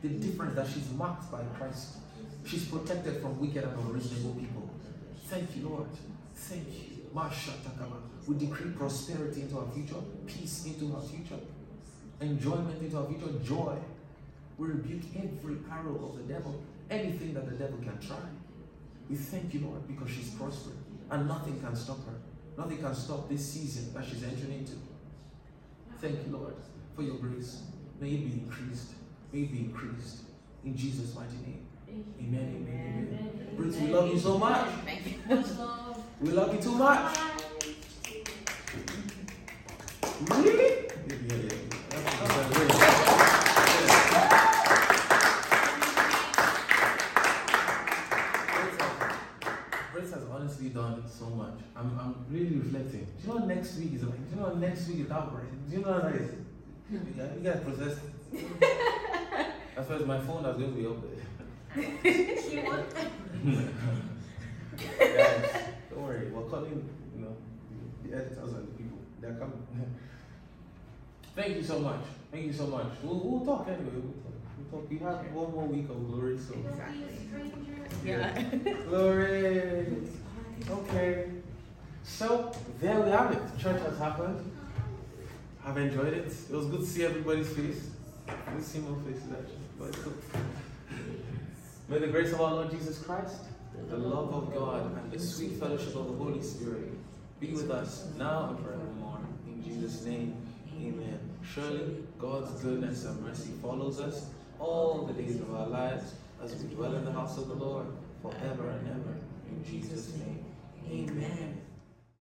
The difference that she's marked by Christ. She's protected from wicked and unreasonable people. Thank you, Lord. Thank you. We decree prosperity into our future, peace into our future, enjoyment into our future, joy. We rebuke every arrow of the devil, anything that the devil can try. We thank you, Lord, because she's prospering and nothing can stop her. Nothing can stop this season that she's entering into. Thank you, Lord, for your grace. May it be increased. May be increased. In Jesus' mighty name. Amen, amen, amen. Bruce, we love you so much. Thank you. We love you too much. Really? Yeah, yeah, yeah. Brits has honestly done so much. I'm, I'm really reflecting. Do you know next week is like, do you know next week is outbreak? Do you know what that is? You gotta process it. At first, my phone was going to be up there. Guys, don't worry. We're calling, you know, the editors and the people. They're coming. (laughs) Thank you so much. Thank you so much. We'll, we'll talk anyway. We'll talk. We'll talk. We have one more week of glory, so. Yeah. (laughs) (laughs) Glory. Okay. So there we have it. Church has happened. I've enjoyed it. It was good to see everybody's face. I see more faces actually, but cool. May the grace of our Lord Jesus Christ, the love of God, and the sweet fellowship of the Holy Spirit be with us now and forevermore. In Jesus' name, amen. Surely God's goodness and mercy follows us all the days of our lives as we dwell in the house of the Lord forever and ever. In Jesus' name, amen.